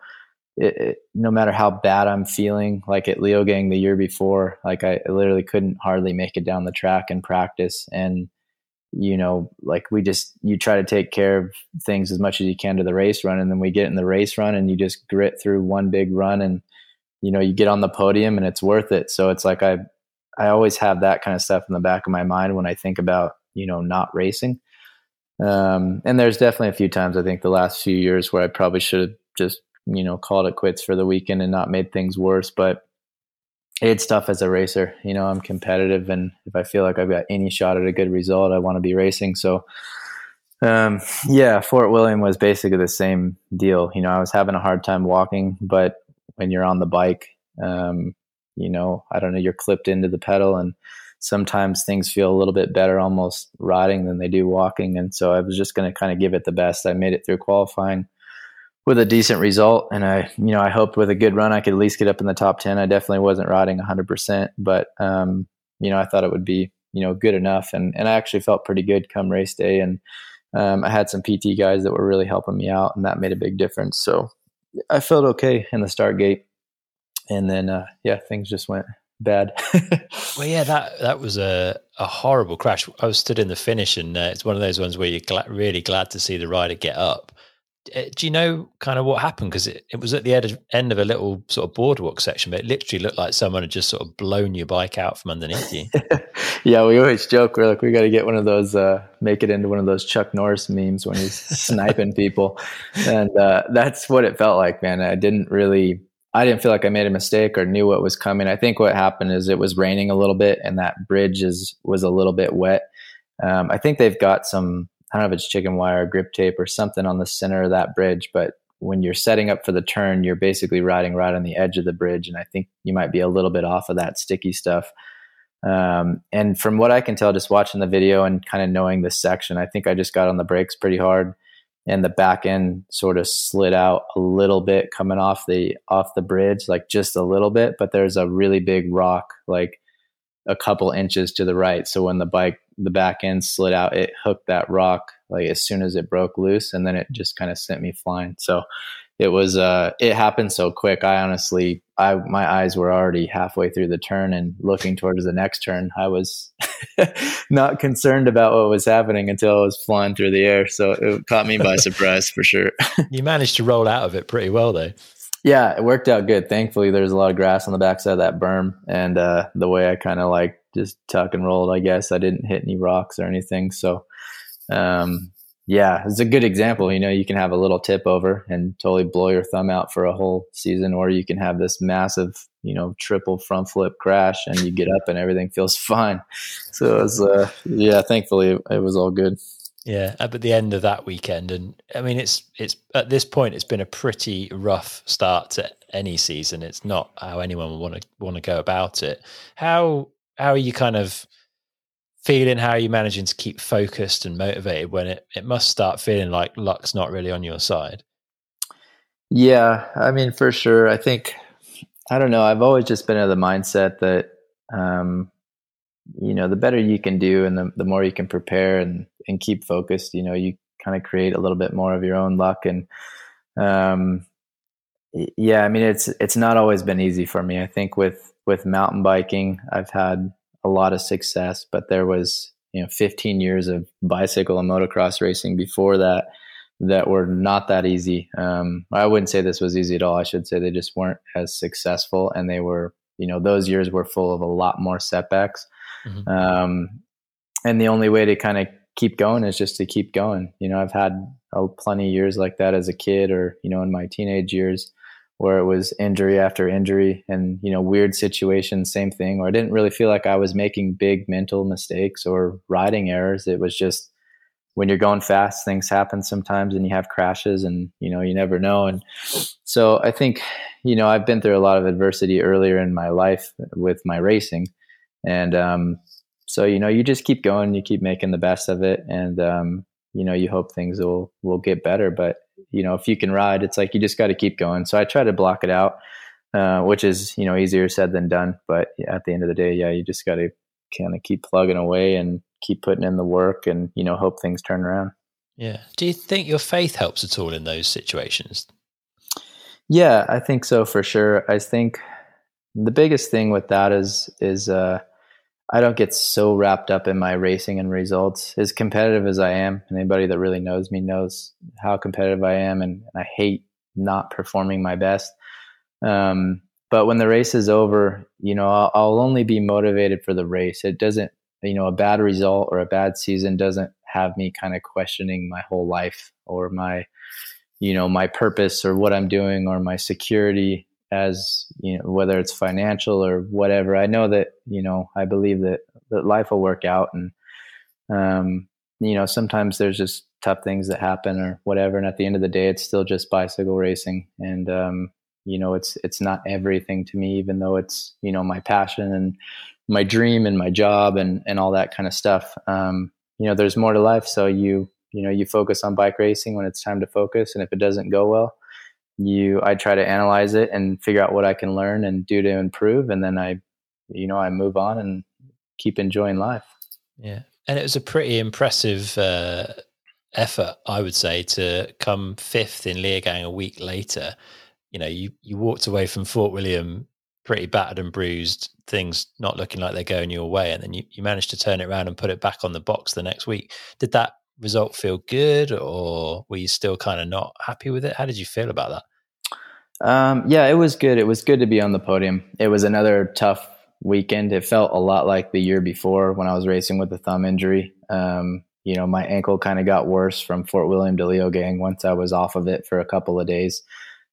it, it, no matter how bad I'm feeling, like at Leogang the year before, like I literally couldn't hardly make it down the track in practice. And, you know, like we just, you try to take care of things as much as you can to the race run. And then we get in the race run and you just grit through one big run and, you know, you get on the podium and it's worth it. So it's like I, I always have that kind of stuff in the back of my mind when I think about, you know, not racing. Um, and there's definitely a few times I think the last few years where I probably should have just you know called it quits for the weekend and not made things worse. But it's tough as a racer. You know, I'm competitive, and if I feel like I've got any shot at a good result, I want to be racing. So, Um, yeah, Fort William was basically the same deal. You know, I was having a hard time walking, but when you're on the bike, um, you know, I don't know, you're clipped into the pedal and sometimes things feel a little bit better almost riding than they do walking. And so I was just going to kind of give it the best. I made it through qualifying with a decent result. And I, you know, I hoped with a good run, I could at least get up in the top 10. I definitely wasn't riding 100%, but, um, you know, I thought it would be, you know, good enough. And, and I actually felt pretty good come race day. And um, I had some PT guys that were really helping me out, and that made a big difference. So I felt okay in the start gate. And then, uh, yeah, things just went bad. [LAUGHS] well, yeah, that that was a, a horrible crash. I was stood in the finish, and uh, it's one of those ones where you're really glad to see the rider get up. Uh, do you know kind of what happened? Because it, it was at the end of, end of a little sort of boardwalk section, but it literally looked like someone had just sort of blown your bike out from underneath you. [LAUGHS] yeah, we always joke we're like we got to get one of those, uh, make it into one of those Chuck Norris memes when he's [LAUGHS] sniping people, and uh, that's what it felt like, man. I didn't really, I didn't feel like I made a mistake or knew what was coming. I think what happened is it was raining a little bit, and that bridge is was a little bit wet. Um, I think they've got some I don't know if it's chicken wire, grip tape, or something on the center of that bridge. But when you're setting up for the turn, you're basically riding right on the edge of the bridge. And I think you might be a little bit off of that sticky stuff. Um, and from what I can tell, just watching the video and kind of knowing this section, I think I just got on the brakes pretty hard and the back end sort of slid out a little bit coming off the off the bridge like just a little bit but there's a really big rock like a couple inches to the right so when the bike the back end slid out, it hooked that rock like as soon as it broke loose, and then it just kind of sent me flying. So it was uh, it happened so quick. I honestly, I my eyes were already halfway through the turn and looking towards the next turn. I was [LAUGHS] not concerned about what was happening until I was flying through the air. So it caught me by [LAUGHS] surprise for sure. you managed to roll out of it pretty well, though. Yeah, it worked out good. Thankfully, there's a lot of grass on the backside of that berm, and uh, the way I kind of like just tuck and rolled. I guess I didn't hit any rocks or anything. So, um, yeah, it's a good example. You know, you can have a little tip over and totally blow your thumb out for a whole season, or you can have this massive, you know, triple front flip crash and you get up and everything feels [LAUGHS] fine. So it was, uh, yeah, thankfully it was all good. Yeah, at the end of that weekend, and I mean, it's it's at this point, it's been a pretty rough start to any season. It's not how anyone would want to want to go about it. How how are you kind of feeling? How are you managing to keep focused and motivated when it, it must start feeling like luck's not really on your side? Yeah, I mean, for sure. I think, I don't know, I've always just been of the mindset that, um, you know, the better you can do and the, the more you can prepare and, and keep focused, you know, you kind of create a little bit more of your own luck. And, um, yeah, I mean, it's, it's not always been easy for me. I think with, with mountain biking, I've had a lot of success, but there was, you know, 15 years of bicycle and motocross racing before that that were not that easy. Um, I wouldn't say this was easy at all. I should say they just weren't as successful, and they were, you know, those years were full of a lot more setbacks. Mm-hmm. Um, and the only way to kind of keep going is just to keep going. You know, I've had a, plenty of years like that as a kid, or you know, in my teenage years where it was injury after injury and you know weird situations same thing or i didn't really feel like i was making big mental mistakes or riding errors it was just when you're going fast things happen sometimes and you have crashes and you know you never know and so i think you know i've been through a lot of adversity earlier in my life with my racing and um, so you know you just keep going you keep making the best of it and um, you know you hope things will will get better. But you know if you can ride it's like you just got to keep going. So i try to block it out uh, which is you know easier said than done. But at the end of the day yeah you just got to kind of keep plugging away and keep putting in the work and you know hope things turn around. Yeah. Do you think your faith helps at all in those situations? Yeah i think so for sure. I think the biggest thing with that is is uh I don't get so wrapped up in my racing and results. As competitive as I am, anybody that really knows me knows how competitive I am, and, and I hate not performing my best. Um, but when the race is over, you know, I'll, I'll, only be motivated for the race. It doesn't, you know, a bad result or a bad season doesn't have me kind of questioning my whole life or my, you know, my purpose or what I'm doing or my security as you know whether it's financial or whatever i know that you know i believe that that life will work out and um you know sometimes there's just tough things that happen or whatever. And at the end of the day, it's still just bicycle racing. And, um, you know, it's, it's not everything to me, even though it's, you know, my passion and my dream and my job and, and all that kind of stuff. Um, you know, there's more to life. So you, you know, you focus on bike racing when it's time to focus. And if it doesn't go well, you, I try to analyze it and figure out what I can learn and do to improve. And then I, you know, I move on and keep enjoying life. Yeah. And it was a pretty impressive, uh, effort, I would say, to come fifth in Leogang a week later. You know, you, you walked away from Fort William pretty battered and bruised, things not looking like they're going your way, and then you, you managed to turn it around and put it back on the box the next week. Did that result feel good, or were you still kind of not happy with it? How did you feel about that? Um, yeah, it was good. It was good to be on the podium. It was another tough weekend. It felt a lot like the year before when I was racing with the thumb injury. Um, you know, my ankle kind of got worse from Fort William to Leogang once I was off of it for a couple of days.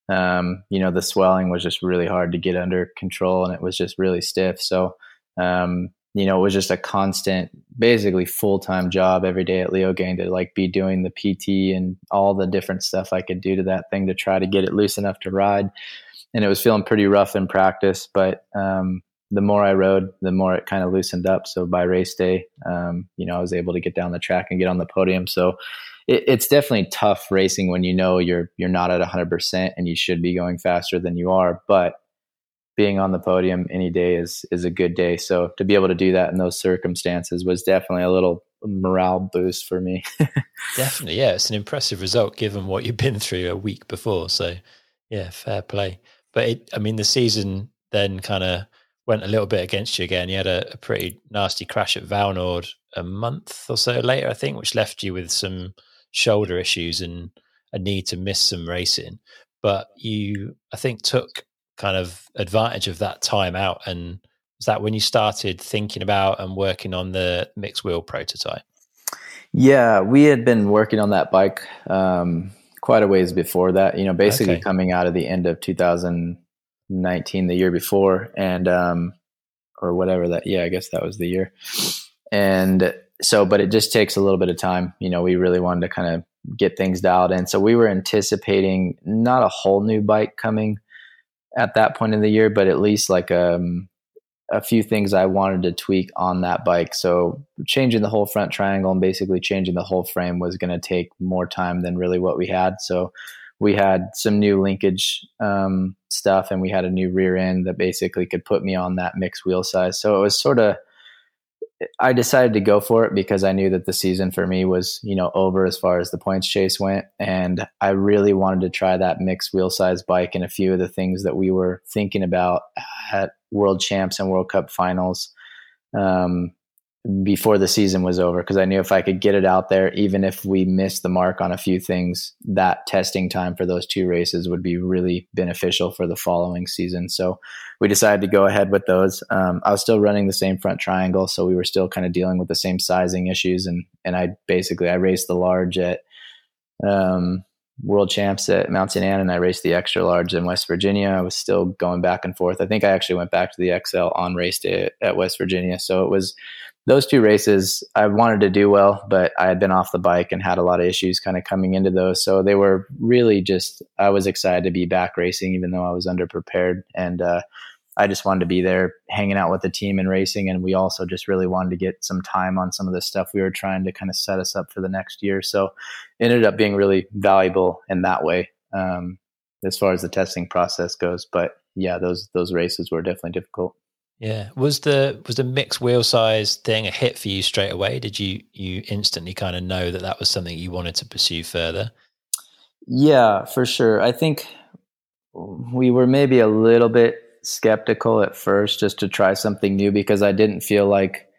Um, you know, the swelling was just really hard to get under control and it was just really stiff. So, um, you know, it was just a constant, basically full time job every day at Leogang to like be doing the PT and all the different stuff I could do to that thing to try to get it loose enough to ride. And it was feeling pretty rough in practice, but um, the more I rode, the more it kind of loosened up. So by race day, um, you know, I was able to get down the track and get on the podium. So it, it's definitely tough racing when you know you're you're not at 100% and you should be going faster than you are. But being on the podium any day is is a good day. So to be able to do that in those circumstances was definitely a little morale boost for me. [LAUGHS] definitely, yeah, it's an impressive result given what you've been through a week before. So yeah, fair play. But it, I mean, the season then kind of went a little bit against you again. You had a, a pretty nasty crash at Vallnord a month or so later, I think, which left you with some shoulder issues and a need to miss some racing. But you, I think, took kind of advantage of that time out. And is that when you started thinking about and working on the mixed wheel prototype? Yeah, we had been working on that bike um, quite a ways before that. You know, basically okay. coming out of the end of 2019 the year before and um or whatever that yeah i guess that was the year and so but it just takes a little bit of time you know we really wanted to kind of get things dialed in so we were anticipating not a whole new bike coming at that point in the year but at least like um a few things I wanted to tweak on that bike. So changing the whole front triangle and basically changing the whole frame was going to take more time than really what we had. So we had some new linkage um, stuff and we had a new rear end that basically could put me on that mixed wheel size. So it was sort of, I decided to go for it because I knew that the season for me was, you know, over as far as the points chase went. And I really wanted to try that mixed wheel size bike and a few of the things that we were thinking about at world champs and world cup finals. Um, before the season was over because I knew if I could get it out there, even if we missed the mark on a few things, that testing time for those two races would be really beneficial for the following season. So we decided to go ahead with those. Um, I was still running the same front triangle, so we were still kind of dealing with the same sizing issues. And and I basically I raced the large at um, world champs at Mont-Sainte-Anne, and I raced the extra large in West Virginia. I was still going back and forth. I think I actually went back to the XL on race day at West Virginia. So it was those two races, I wanted to do well, but I had been off the bike and had a lot of issues kind of coming into those. So they were really just, I was excited to be back racing, even though I was underprepared. And uh, I just wanted to be there hanging out with the team and racing. And we also just really wanted to get some time on some of the stuff we were trying to kind of set us up for the next year. So it ended up being really valuable in that way um, as far as the testing process goes. But yeah, those those races were definitely difficult. Yeah. Was the was the mixed wheel size thing a hit for you straight away? Did you you instantly kind of know that that was something you wanted to pursue further? Yeah, for sure. I think we were maybe a little bit skeptical at first just to try something new because I didn't feel like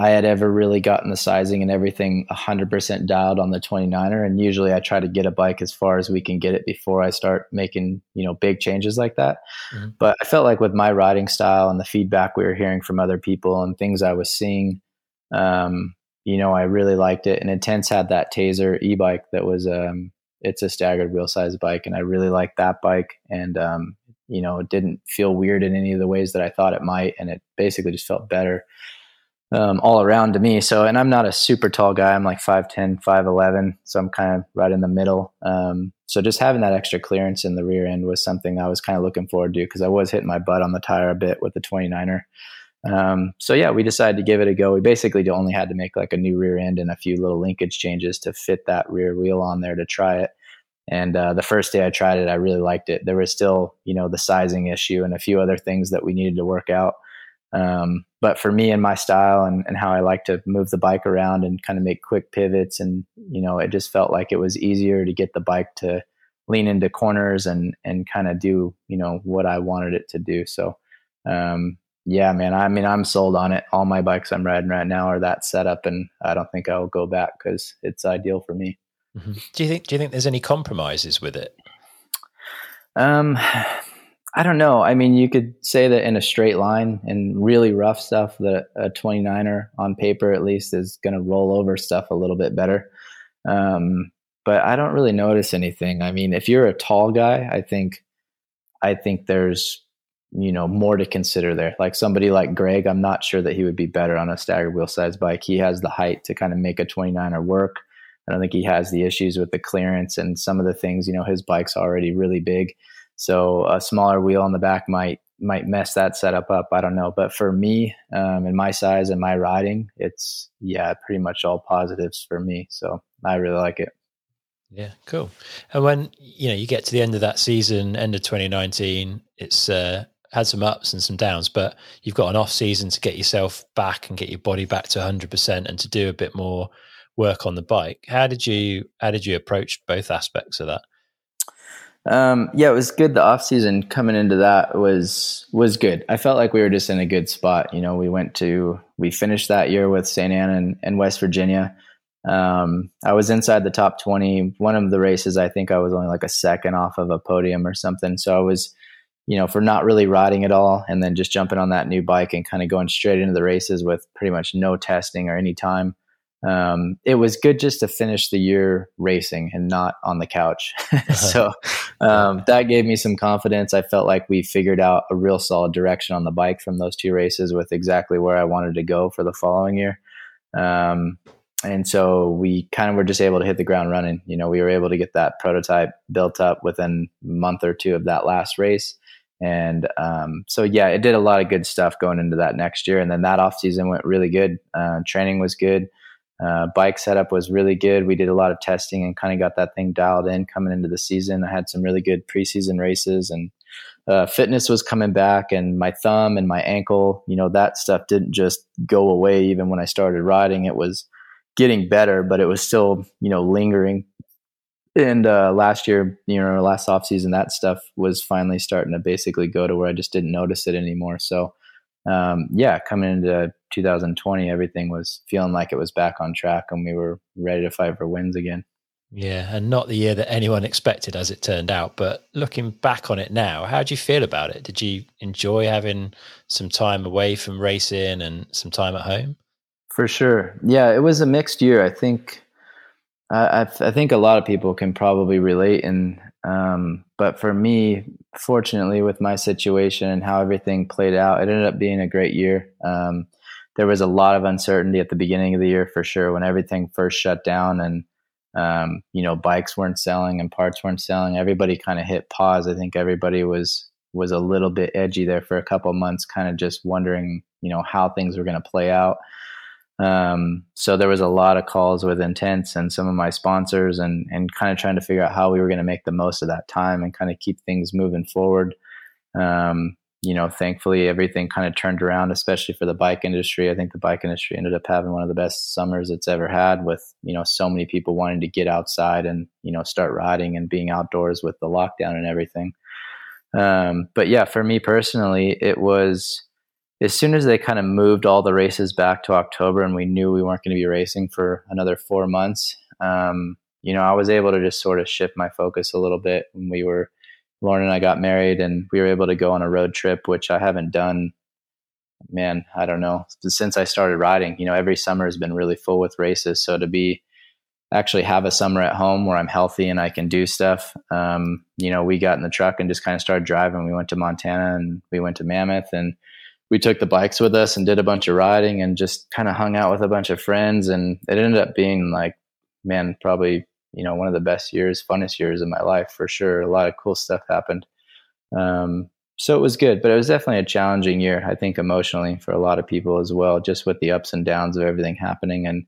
I had ever really gotten the sizing and everything 100% dialed on the 29er. And usually I try to get a bike as far as we can get it before I start making, you know, big changes like that. Mm-hmm. But I felt like with my riding style and the feedback we were hearing from other people and things I was seeing, um, you know, I really liked it. And Intense had that Tazer e-bike that was, um, it's a staggered wheel size bike. And I really liked that bike. And, um, you know, it didn't feel weird in any of the ways that I thought it might. And it basically just felt better um, all around to me. So, and I'm not a super tall guy. I'm like 5'10, 5'11. So I'm kind of right in the middle. Um, so just having that extra clearance in the rear end was something I was kind of looking forward to because I was hitting my butt on the tire a bit with the 29er. Um, so yeah, we decided to give it a go. We basically only had to make like a new rear end and a few little linkage changes to fit that rear wheel on there to try it. And uh, the first day I tried it, I really liked it. There was still, you know, the sizing issue and a few other things that we needed to work out. Um, but for me and my style and, and how I like to move the bike around and kind of make quick pivots, and you know, it just felt like it was easier to get the bike to lean into corners and and kind of do you know what I wanted it to do. So um, yeah, man, I mean, I'm sold on it. All my bikes I'm riding right now are that setup, and I don't think I'll go back because it's ideal for me. Mm-hmm. Do you think? Do you think there's any compromises with it? Um, I don't know. I mean, you could say that in a straight line and really rough stuff, that a 29er on paper at least is going to roll over stuff a little bit better. Um, but I don't really notice anything. I mean, if you're a tall guy, I think, I think there's, you know, more to consider there. Like somebody like Greg, I'm not sure that he would be better on a staggered wheel size bike. He has the height to kind of make a 29er work. I don't think he has the issues with the clearance and some of the things, you know, his bike's already really big. So a smaller wheel on the back might might mess that setup up. I don't know, but for me um, and my size and my riding, it's yeah, pretty much all positives for me. So I really like it. Yeah, cool. And when you know you get to the end of that season, end of 2019, it's uh, had some ups and some downs, but you've got an off season to get yourself back and get your body back to 100% and to do a bit more work on the bike. How did you how did you approach both aspects of that? Um, yeah, it was good. The off season coming into that was was good. I felt like we were just in a good spot. You know, we went to we finished that year with St. Anne and, and West Virginia. Um, I was inside the top twenty. One of the races, I think I was only like a second off of a podium or something. So I was, you know, for not really riding at all, and then just jumping on that new bike and kind of going straight into the races with pretty much no testing or any time um, it was good just to finish the year racing and not on the couch. [LAUGHS] so um, that gave me some confidence. I felt like we figured out a real solid direction on the bike from those two races with exactly where I wanted to go for the following year. Um, and so we kind of were just able to hit the ground running. You know, we were able to get that prototype built up within a month or two of that last race. And um, so, yeah, it did a lot of good stuff going into that next year. And then that off season went really good. Uh, training was good uh, bike setup was really good. We did a lot of testing and kind of got that thing dialed in coming into the season. I had some really good preseason races and uh, fitness was coming back and my thumb and my ankle, you know, that stuff didn't just go away even when I started riding. It was getting better, but it was still, you know, lingering. And uh, last year, you know, last off season, that stuff was finally starting to basically go to where I just didn't notice it anymore. So um, yeah, coming into 2020, everything was feeling like it was back on track and we were ready to fight for wins again. Yeah, and not the year that anyone expected as it turned out. But looking back on it now, how do you feel about it? Did you enjoy having some time away from racing and some time at home? For sure. Yeah, it was a mixed year. I think I, I, think a lot of people can probably relate and um, but for me, fortunately, with my situation and how everything played out, it ended up being a great year. Um, there was a lot of uncertainty at the beginning of the year for sure when everything first shut down and um, you know bikes weren't selling and parts weren't selling. Everybody kind of hit pause. I think everybody was was a little bit edgy there for a couple months, kind of just wondering you know how things were going to play out. Um, so there was a lot of calls with Intense and some of my sponsors and, and kind of trying to figure out how we were going to make the most of that time and kind of keep things moving forward. Um, you know, thankfully everything kind of turned around, especially for the bike industry. I think the bike industry ended up having one of the best summers it's ever had with, you know, so many people wanting to get outside and, you know, start riding and being outdoors with the lockdown and everything. Um, but yeah, for me personally, it was, as soon as they kind of moved all the races back to October and we knew we weren't going to be racing for another four months, um, you know, I was able to just sort of shift my focus a little bit when we were, Lauren and I got married and we were able to go on a road trip, which I haven't done, man, I don't know, since I started riding. You know, every summer has been really full with races. So to be, actually have a summer at home where I'm healthy and I can do stuff. Um, you know, we got in the truck and just kind of started driving. We went to Montana and we went to Mammoth and we took the bikes with us and did a bunch of riding and just kind of hung out with a bunch of friends. And it ended up being like, man, probably, you know, one of the best years, funnest years of my life for sure. A lot of cool stuff happened. Um, so it was good, but it was definitely a challenging year, I think, emotionally for a lot of people as well, just with the ups and downs of everything happening. And,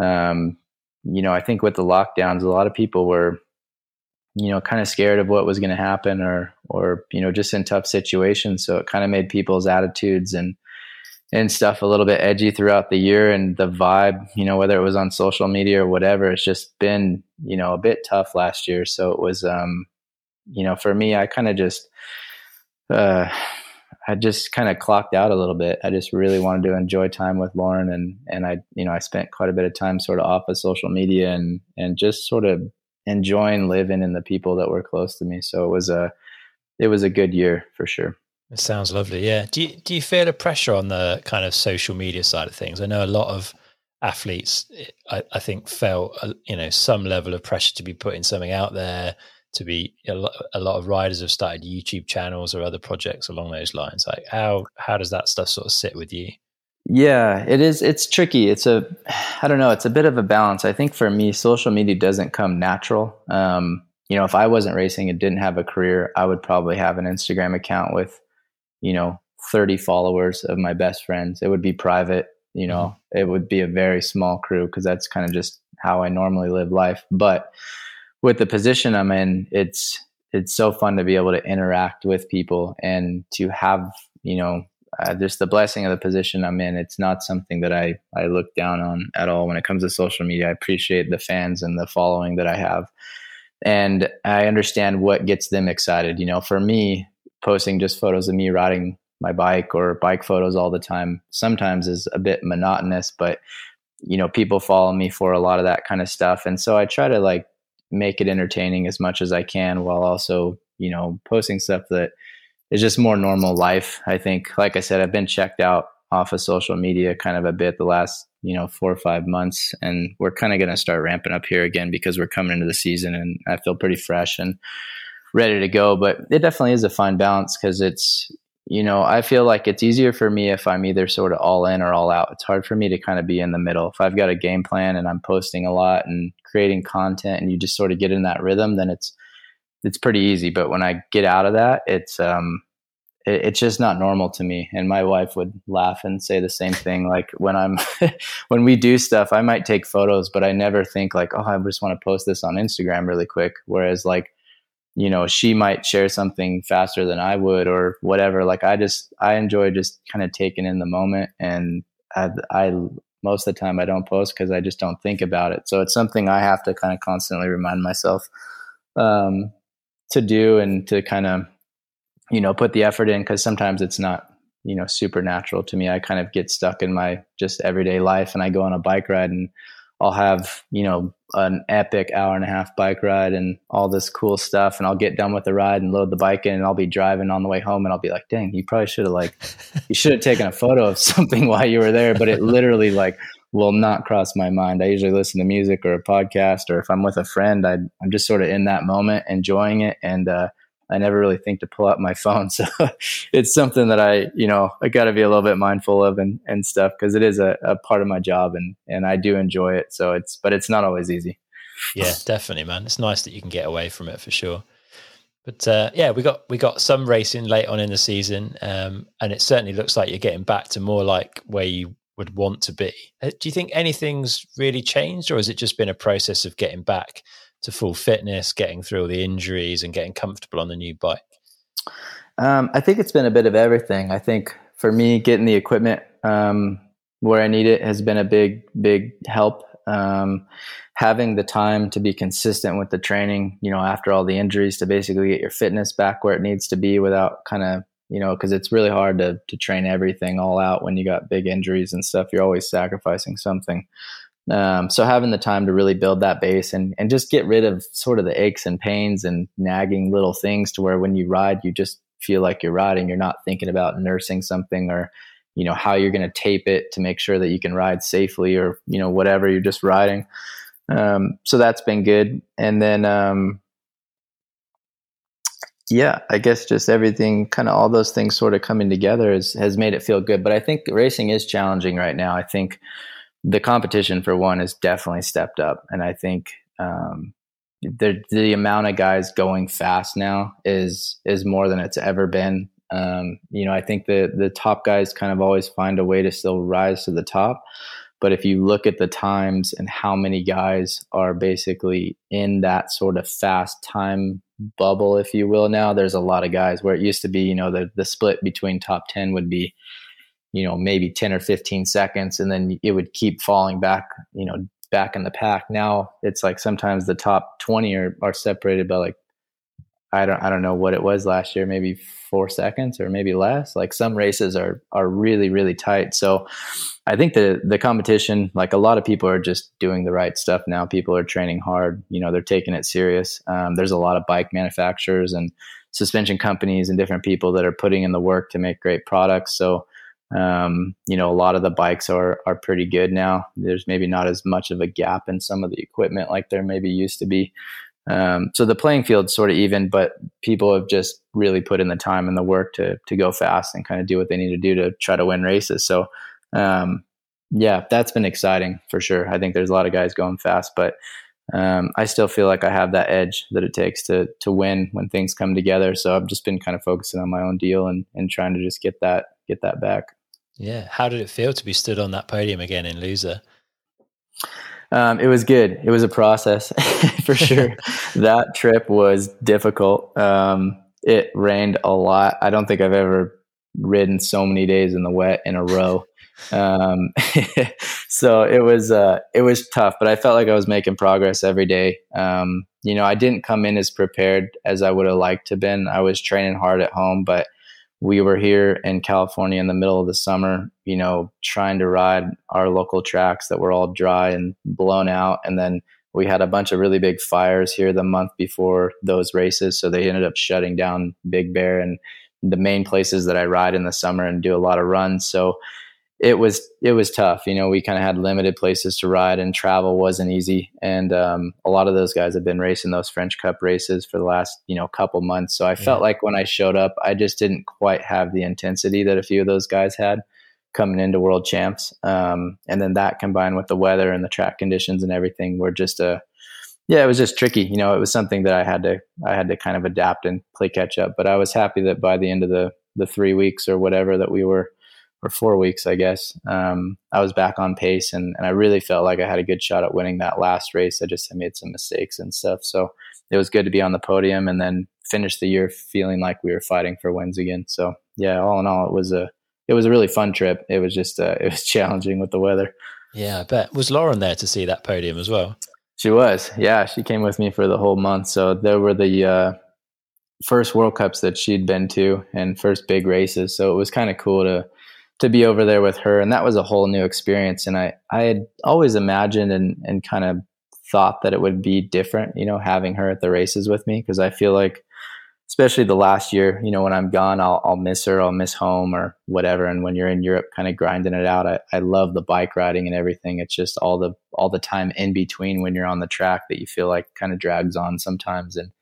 um, you know, I think with the lockdowns, a lot of people were, you know, kind of scared of what was going to happen or, or, you know, just in tough situations. So it kind of made people's attitudes and, and stuff a little bit edgy throughout the year and the vibe, you know, whether it was on social media or whatever, it's just been, you know, a bit tough last year. So it was, um, you know, for me, I kind of just, uh, I just kind of clocked out a little bit. I just really wanted to enjoy time with Lauren, and and I, you know, I spent quite a bit of time sort of off of social media and and just sort of enjoying living in the people that were close to me. So it was a it was a good year for sure. It sounds lovely. Yeah. Do you, do you feel a pressure on the kind of social media side of things? I know a lot of athletes, I, I think, felt you know some level of pressure to be putting something out there to be a lot, a lot of riders have started YouTube channels or other projects along those lines. Like how how does that stuff sort of sit with you? Yeah, it is. It's tricky. It's a, [SIGHS] I don't know. It's a bit of a balance. I think for me, social media doesn't come natural. Um, you know, if I wasn't racing and didn't have a career, I would probably have an Instagram account with, you know, 30 followers of my best friends. It would be private. You know, mm-hmm. it would be a very small crew because that's kind of just how I normally live life. But with the position I'm in, it's it's so fun to be able to interact with people and to have you know uh, just the blessing of the position I'm in. It's not something that I I look down on at all when it comes to social media. I appreciate the fans and the following that I have, and I understand what gets them excited. You know, for me, posting just photos of me riding my bike or bike photos all the time sometimes is a bit monotonous, but you know, people follow me for a lot of that kind of stuff, and so I try to like make it entertaining as much as I can while also, you know, posting stuff that is just more normal life. I think, like I said, I've been checked out off of social media kind of a bit the last, you know, four or five months. And we're kind of going to start ramping up here again because we're coming into the season and I feel pretty fresh and ready to go. But it definitely is a fine balance because it's, you know, I feel like it's easier for me if I'm either sort of all in or all out. It's hard for me to kind of be in the middle. If I've got a game plan and I'm posting a lot and creating content and you just sort of get in that rhythm, then it's it's pretty easy. But when I get out of that, it's um it, it's just not normal to me. And my wife would laugh and say the same thing. Like when I'm [LAUGHS] when we do stuff, I might take photos, but I never think like, oh, I just want to post this on Instagram really quick. Whereas like you know she might share something faster than i would or whatever like i just i enjoy just kind of taking in the moment and i, I most of the time i don't post because i just don't think about it so it's something i have to kind of constantly remind myself um, to do and to kind of you know put the effort in because sometimes it's not you know supernatural to me i kind of get stuck in my just everyday life and i go on a bike ride and I'll have, you know, an epic hour and a half bike ride and all this cool stuff. And I'll get done with the ride and load the bike in and I'll be driving on the way home and I'll be like, dang, you probably should have like, [LAUGHS] you should have taken a photo of something [LAUGHS] while you were there. But it literally like will not cross my mind. I usually listen to music or a podcast, or if I'm with a friend, I, am just sort of in that moment, enjoying it. And, uh, I never really think to pull out my [LAUGHS] phone. So it's something that I, you know, I got to be a little bit mindful of and, and stuff because it is a, a, part of my job and, and I do enjoy it. So it's, but it's not always easy. Yeah, [LAUGHS] definitely, man. It's nice that you can get away from it for sure. But uh, yeah, we got we got some racing late on in the season, um, and it certainly looks like you're getting back to more like where you would want to be. Uh, do you think anything's really changed, or has it just been a process of getting back to full fitness, getting through all the injuries, and getting comfortable on the new bike? Um, I think it's been a bit of everything. I think for me, getting the equipment um, where I need it has been a big, big help. Um, having the time to be consistent with the training, you know, after all the injuries, to basically get your fitness back where it needs to be without kind of, you know, because it's really hard to to train everything all out when you got big injuries and stuff. You're always sacrificing something. Um, so having the time to really build that base and, and just get rid of sort of the aches and pains and nagging little things to where when you ride, you just feel like you're riding. You're not thinking about nursing something or, you know, how you're going to tape it to make sure that you can ride safely or, you know, whatever you're just riding. Um, so that's been good. And then, um, yeah, I guess just everything, kind of all those things sort of coming together has, has made it feel good. But I think racing is challenging right now. I think the competition for one has definitely stepped up. And I think um, the, the amount of guys going fast now is, is more than it's ever been. Um, you know, I think the, the top guys kind of always find a way to still rise to the top. But if you look at the times and how many guys are basically in that sort of fast time bubble, if you will, now there's a lot of guys where it used to be, you know, the, the split between top 10 would be, you know, maybe 10 or 15 seconds, and then it would keep falling back, you know, back in the pack. Now it's like sometimes the top 20 are, are separated by like I don't I don't know what it was last year, maybe four seconds or maybe less. Like some races are are really really tight. So I think the the competition, like a lot of people are just doing the right stuff now. People are training hard. You know, they're taking it serious. Um, there's a lot of bike manufacturers and suspension companies and different people that are putting in the work to make great products. So um, you know, a lot of the bikes are are pretty good now. There's maybe not as much of a gap in some of the equipment like there maybe used to be. Um, so the playing field's sort of even, but people have just really put in the time and the work to to go fast and kind of do what they need to do to try to win races. So um, yeah, that's been exciting for sure. I think there's a lot of guys going fast, but um, I still feel like I have that edge that it takes to to win when things come together. So I've just been kind of focusing on my own deal and and trying to just get that get that back. Yeah, how did it feel to be stood on that podium again in Lousã? Um, it was good. It was a process [LAUGHS] for sure. [LAUGHS] that trip was difficult. Um, it rained a lot. I don't think I've ever ridden so many days in the wet in a row. Um, [LAUGHS] so it was uh, it was tough, but I felt like I was making progress every day. Um, you know, I didn't come in as prepared as I would have liked to been. I was training hard at home, but we were here in California in the middle of the summer, you know, trying to ride our local tracks that were all dry and blown out. And then we had a bunch of really big fires here the month before those races. So they ended up shutting down Big Bear and the main places that I ride in the summer and do a lot of runs. So it was it was tough. You know, we kind of had limited places to ride, and travel wasn't easy. And um, a lot of those guys have been racing those French Cup races for the last you know couple months. So I yeah. felt like when I showed up, I just didn't quite have the intensity that a few of those guys had coming into World Champs. Um, and then that combined with the weather and the track conditions and everything were just a yeah, it was just tricky. You know, it was something that I had to I had to kind of adapt and play catch up. But I was happy that by the end of the the three weeks or whatever that we were or four weeks, I guess, um, I was back on pace and, and I really felt like I had a good shot at winning that last race. I just made some mistakes and stuff. So it was good to be on the podium and then finish the year feeling like we were fighting for wins again. So yeah, all in all, it was a, it was a really fun trip. It was just, uh, [LAUGHS] it was challenging with the weather. Yeah, I bet. Was Lauren there to see that podium as well? She was. Yeah, she came with me for the whole month. So there were the uh, first World Cups that she'd been to and first big races. So it was kind of cool to to be over there with her and that was a whole new experience and i i had always imagined and and kind of thought that it would be different you know having her at the races with me because i feel like especially the last year you know when i'm gone i'll, I'll miss her i'll miss home or whatever and when you're in europe kind of grinding it out I, I love the bike riding and everything it's just all the all the time in between when you're on the track that you feel like kind of drags on sometimes and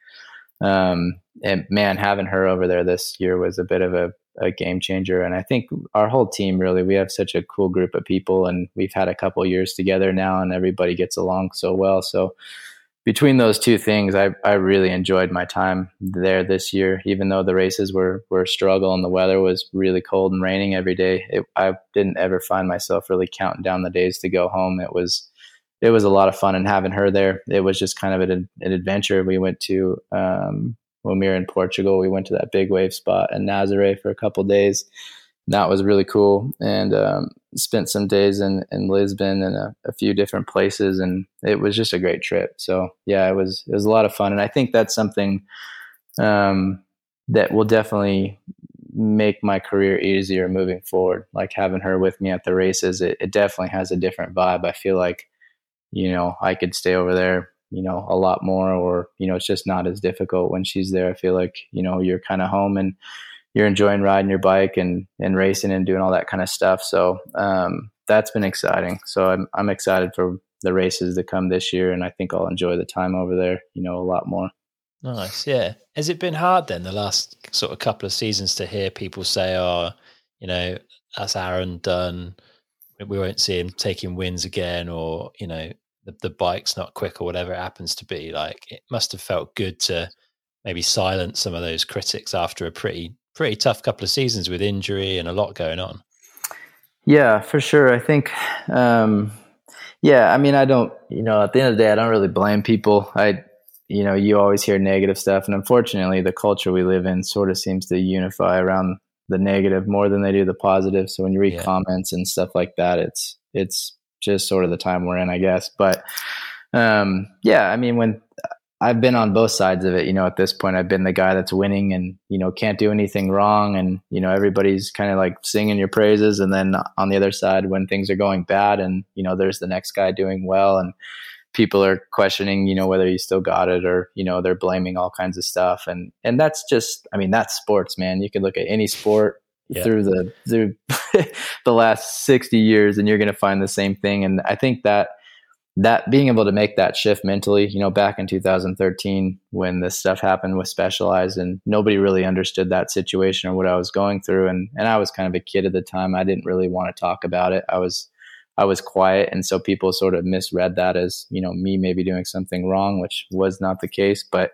um and man having her over there this year was a bit of a a game changer. And I think our whole team really, we have such a cool group of people and we've had a couple years together now and everybody gets along so well. So between those two things, I, I really enjoyed my time there this year, even though the races were, were a struggle and the weather was really cold and raining every day. It, I didn't ever find myself really counting down the days to go home. It was, it was a lot of fun and having her there, it was just kind of an, an adventure. We went to, um, when we were in Portugal. We went to that big wave spot in Nazaré for a couple days. That was really cool, and um, spent some days in, in Lisbon and a, a, few different places, and it was just a great trip. So yeah, it was it was a lot of fun, and I think that's something um, that will definitely make my career easier moving forward. Like having her with me at the races, it, it definitely has a different vibe. I feel like you know I could stay over there you know a lot more or you know it's just not as difficult when she's there i feel like you know you're kind of home and you're enjoying riding your bike and and racing and doing all that kind of stuff so um, that's been exciting so I'm, I'm excited for the races to come this year and i think i'll enjoy the time over there you know a lot more Nice, yeah. Has it been hard then the last sort of couple of seasons to hear people say, "Oh, you know, that's Aaron done. We won't see him taking wins again," or you know, the, the bike's not quick or whatever it happens to be. Like it must have felt good to maybe silence some of those critics after a pretty pretty tough couple of seasons with injury and a lot going on. Yeah, for sure. I think, um, yeah, I mean, I don't, you know, at the end of the day, I don't really blame people. I, you know, you always hear negative stuff. And unfortunately, the culture we live in sort of seems to unify around the negative more than they do the positive. So when you read yeah. comments and stuff like that, it's, it's just sort of the time we're in, I guess. But, um, yeah, I mean, when I've been on both sides of it. You know, at this point, I've been the guy that's winning and, you know, can't do anything wrong. And, you know, everybody's kind of like singing your praises. And then on the other side, when things are going bad and, you know, there's the next guy doing well and people are questioning, you know, whether you still got it or, you know, they're blaming all kinds of stuff. And, and that's just, I mean, that's sports, man. You could look at any sport yeah. through the, through [LAUGHS] the last 60 years and you're going to find the same thing. And I think that, that being able to make that shift mentally, you know, back in 2013 when this stuff happened with Specialized and nobody really understood that situation or what I was going through and and I was kind of a kid at the time. I didn't really want to talk about it. I was I was quiet and so people sort of misread that as, you know, me maybe doing something wrong, which was not the case, but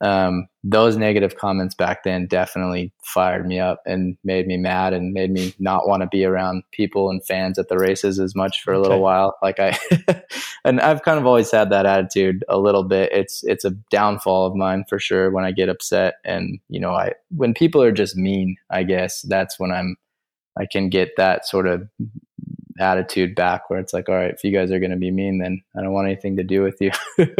um, those negative comments back then definitely fired me up and made me mad and made me not want to be around people and fans at the races as much for a little while. Like I, [LAUGHS] and I've kind of always had that attitude a little bit. It's it's a downfall of mine for sure when I get upset and you know I when people are just mean. I guess that's when I'm I can get that sort of attitude back where it's like all right if you guys are going to be mean then i don't want anything to do with you. [LAUGHS]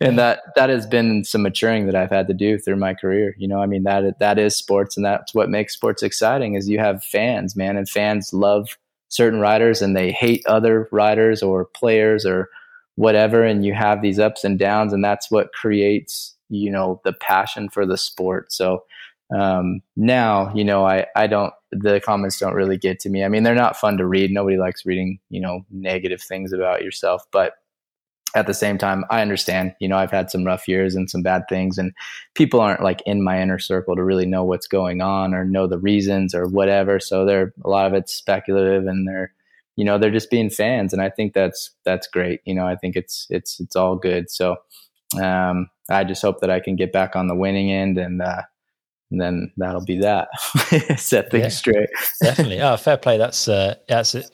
And that that has been some maturing that i've had to do through my career you know i mean that that is sports and that's what makes sports exciting is you have fans man and fans love certain riders and they hate other riders or players or whatever and you have these ups and downs and that's what creates you know the passion for the sport. So um, now you know I I don't the comments don't really get to me. I mean they're not fun to read. Nobody likes reading you know negative things about yourself, but at the same time I understand. You know I've had some rough years and some bad things, and people aren't like in my inner circle to really know what's going on or know the reasons or whatever. So they're a lot of it's speculative and they're you know they're just being fans, and I think that's that's great. You know I think it's it's it's all good. So um, I just hope that I can get back on the winning end and uh, and then that'll be that. [LAUGHS] Set things yeah, straight. definitely. [LAUGHS] Oh, fair play. That's uh, that's a,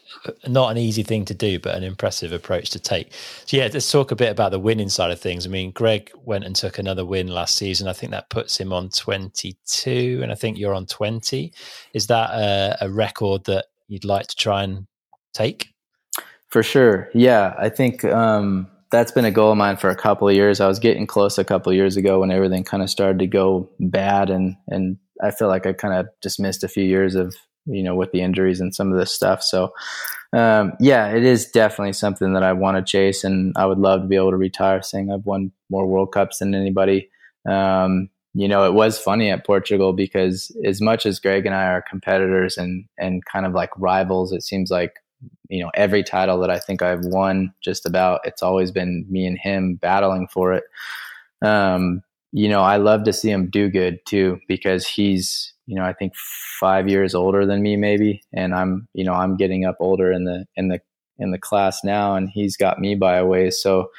not an easy thing to do, but an impressive approach to take. So yeah, let's talk a bit about the winning side of things. I mean, Greg went and took another win last season. I think that puts him on 22, and I think you're on 20. Is that a, a record that you'd like to try and take? For sure. Yeah, I think um, that's been a goal of mine for a couple of years. I was getting close a couple of years ago when everything kind of started to go bad, and and I feel like I kind of just missed a few years of you know with the injuries and some of this stuff. So um, yeah, it is definitely something that I want to chase, and I would love to be able to retire saying I've won more World Cups than anybody. Um, you know, it was funny at Portugal because as much as Greg and I are competitors and and kind of like rivals, it seems like you know every title that I think I've won just about it's always been me and him battling for it. Um, you know, I love to see him do good too because he's you know I think five years older than me maybe, and I'm you know I'm getting up older in the in the in the class now, and he's got me by a ways. So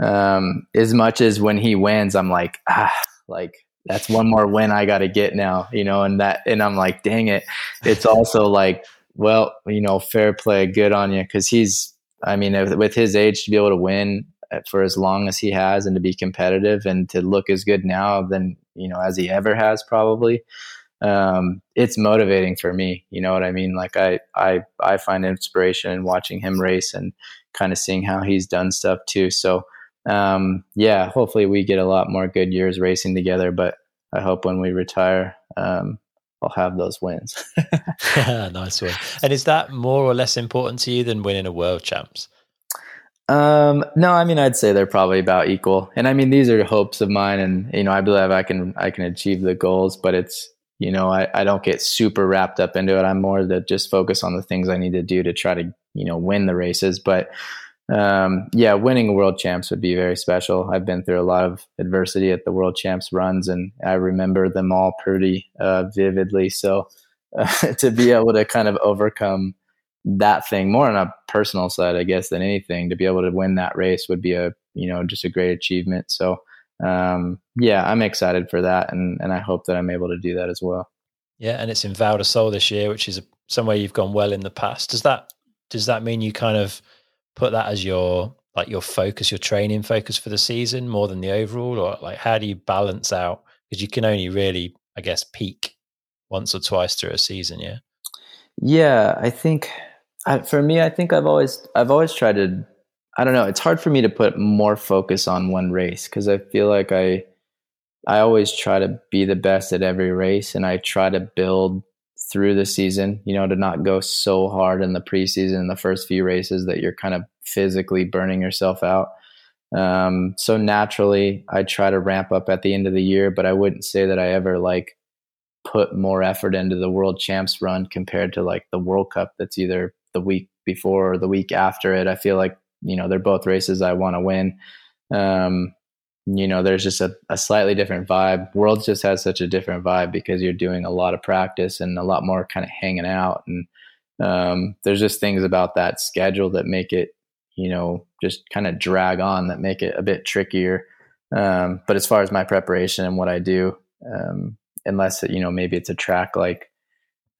um, as much as when he wins, I'm like ah like that's one more win I got to get now, you know, and that, and I'm like, dang it. It's also like, well, you know, fair play, good on you, because he's, I mean, with his age to be able to win for as long as he has and to be competitive and to look as good now than you know as he ever has probably um, it's motivating for me. You know what i mean? Like i i i find inspiration in watching him race and kind of seeing how he's done stuff too. So um, yeah hopefully we get a lot more good years racing together but i hope when we retire um, I'll have those wins. [LAUGHS] [LAUGHS] nice one. And is that more or less important to you than winning a world champs? Um, no, I mean, I'd say they're probably about equal. And I mean, these are hopes of mine and, you know, I believe I can, I can achieve the goals, but it's, you know, I, I don't get super wrapped up into it. I'm more to just focus on the things I need to do to try to, you know, win the races. But, um, yeah, winning world champs would be very special. I've been through a lot of adversity at the world champs runs, and I remember them all pretty uh, vividly. So uh, [LAUGHS] to be able to kind of overcome that thing more on a personal side, I guess, than anything, to be able to win that race would be a you know just a great achievement. So um, yeah, I'm excited for that, and and I hope that I'm able to do that as well. Yeah, and it's in Val di Sole this year, which is somewhere you've gone well in the past. Does that does that mean you kind of put that as your like your focus, your training focus for the season more than the overall, or like how do you balance out? Because you can only really, I guess, peak once or twice through a season. Yeah. Yeah, I think I, for me, I think I've always I've always tried to. I don't know. It's hard for me to put more focus on one race because I feel like I I always try to be the best at every race, and I try to build through the season. You know, to not go so hard in the preseason in the first few races that you're kind of physically burning yourself out. Um, so naturally, I try to ramp up at the end of the year, but I wouldn't say that I ever like put more effort into the world champs run compared to like the World Cup that's either the week before or the week after it. I feel like, you know, they're both races I want to win. Um, you know, there's just a, a slightly different vibe. Worlds just has such a different vibe because you're doing a lot of practice and a lot more kind of hanging out. And um, there's just things about that schedule that make it, you know, just kind of drag on that make it a bit trickier. Um, but as far as my preparation and what I do, um, unless you know maybe it's a track like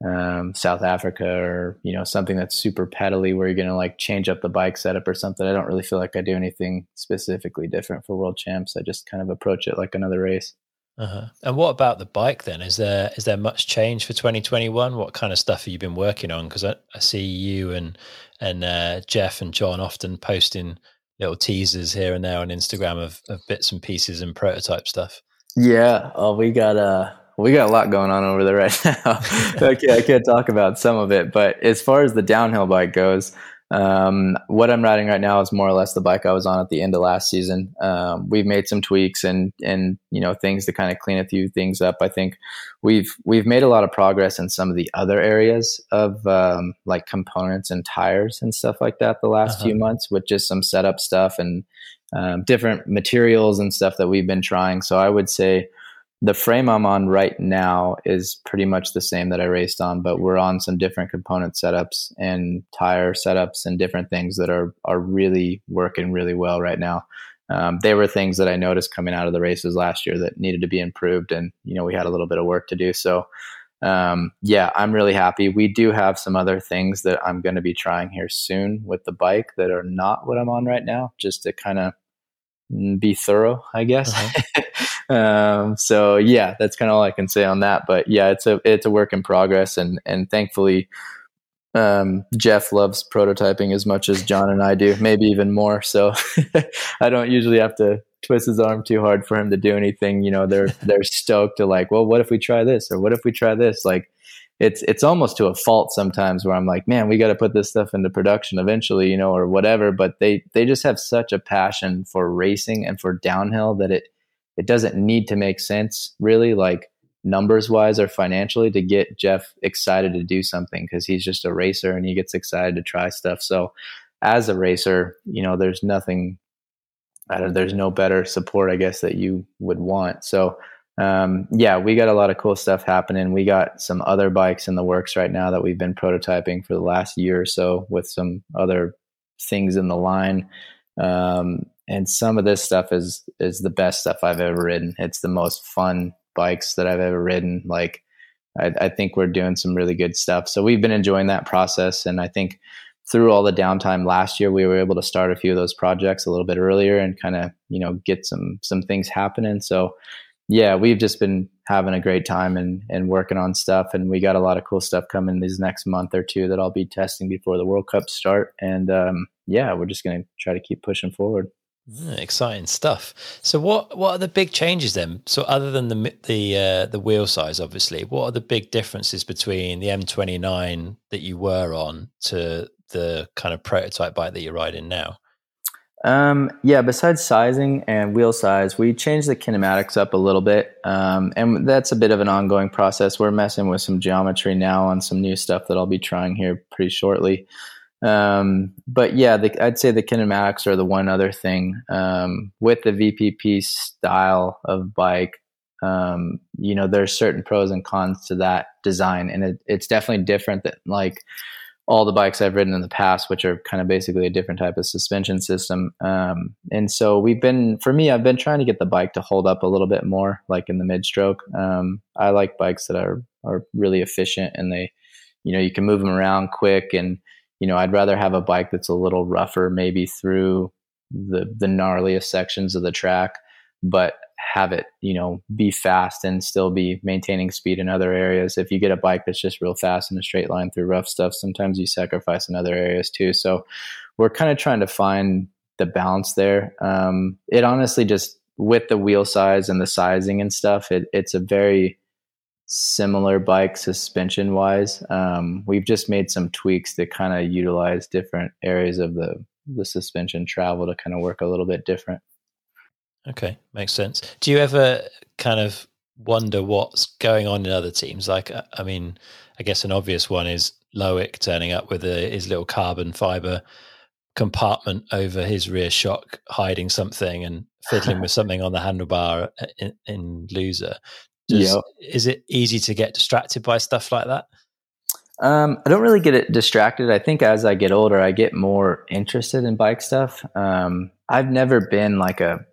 um, South Africa or you know something that's super pedally where you're going to like change up the bike setup or something. I don't really feel like I do anything specifically different for World Champs. I just kind of approach it like another race. Uh-huh. And what about the bike then? Is there is there much change for 2021? What kind of stuff have you been working on? Because I, I, see you and and uh, Jeff and John often posting little teasers here and there on Instagram of, of bits and pieces and prototype stuff. Yeah, oh, we got uh we got a lot going on over there right [LAUGHS] now. okay, I can't talk about some of it, but as far as the downhill bike goes, um, what I'm riding right now is more or less the bike I was on at the end of last season. Um, we've made some tweaks and and you know things to kind of clean a few things up. I think we've we've made a lot of progress in some of the other areas of um, like components and tires and stuff like that the last uh-huh. few months with just some setup stuff and um, different materials and stuff that we've been trying. So I would say the frame I'm on right now is pretty much the same that I raced on, but we're on some different component setups and tire setups and different things that are are really working really well right now. Um, they were things that I noticed coming out of the races last year that needed to be improved, and you know we had a little bit of work to do. So um, yeah, I'm really happy. We do have some other things that I'm going to be trying here soon with the bike that are not what I'm on right now, just to kind of be thorough, I guess. Uh-huh. [LAUGHS] um, so yeah, that's kind of all I can say on that. But yeah, it's a it's a work in progress, and and thankfully, um, Jeff loves prototyping as much as John and I do, maybe even more. So [LAUGHS] I don't usually have to twist his arm too hard for him to do anything. You know, they're they're stoked to like, well, what if we try this, or what if we try this, like it's it's almost to a fault sometimes where I'm like, man, we got to put this stuff into production eventually, you know, or whatever. But they they just have such a passion for racing and for downhill that it it doesn't need to make sense really, like numbers wise or financially, to get Jeff excited to do something because he's just a racer and he gets excited to try stuff. So as a racer, you know, there's nothing. I don't, there's no better support, I guess, that you would want. So um, yeah, we got a lot of cool stuff happening. We got some other bikes in the works right now that we've been prototyping for the last year or so with some other things in the line. Um, and some of this stuff is is the best stuff I've ever ridden. It's the most fun bikes that I've ever ridden. Like I, I think we're doing some really good stuff. So we've been enjoying that process, and I think through all the downtime last year, we were able to start a few of those projects a little bit earlier and kind of you know get some some things happening. So yeah, we've just been having a great time and, and working on stuff. And we got a lot of cool stuff coming these next month or two that I'll be testing before the World Cup start. And um, yeah, we're just going to try to keep pushing forward. Mm, exciting stuff. So, what what are the big changes then? So, other than the the uh, the wheel size, obviously, what are the big differences between the M29 that you were on to the kind of prototype bike that you're riding now? Um, yeah, besides sizing and wheel size, we changed the kinematics up a little bit. Um, and that's a bit of an ongoing process. We're messing with some geometry now on some new stuff that I'll be trying here pretty shortly. Um, but yeah, the, I'd say the kinematics are the one other thing um, with the VPP style of bike. Um, you know, there's certain pros and cons to that design, and it, it's definitely different than like all the bikes I've ridden in the past, which are kind of basically a different type of suspension system. Um, and so we've been, for me, I've been trying to get the bike to hold up a little bit more, like in the mid stroke. Um, I like bikes that are are really efficient and they, you know, you can move them around quick. And you know, I'd rather have a bike that's a little rougher, maybe through the the gnarliest sections of the track, but have it, you know, be fast and still be maintaining speed in other areas. If you get a bike that's just real fast in a straight line through rough stuff, sometimes you sacrifice in other areas too. So we're kind of trying to find the balance there. Um, it honestly just with the wheel size and the sizing and stuff, it, it's a very similar bike suspension wise. Um, we've just made some tweaks that kind of utilize different areas of the the suspension travel to kind of work a little bit different. Okay, makes sense. Do you ever kind of wonder what's going on in other teams? Like, uh, I mean, I guess an obvious one is Loic turning up with a, his little carbon fiber compartment over his rear shock, hiding something and fiddling with [LAUGHS] something on the handlebar uh, in, in Lousã. Does, yep. Is it easy to get distracted by stuff like that? Um, I don't really get it distracted. I think as I get older, I get more interested in bike stuff. Um, I've never been like a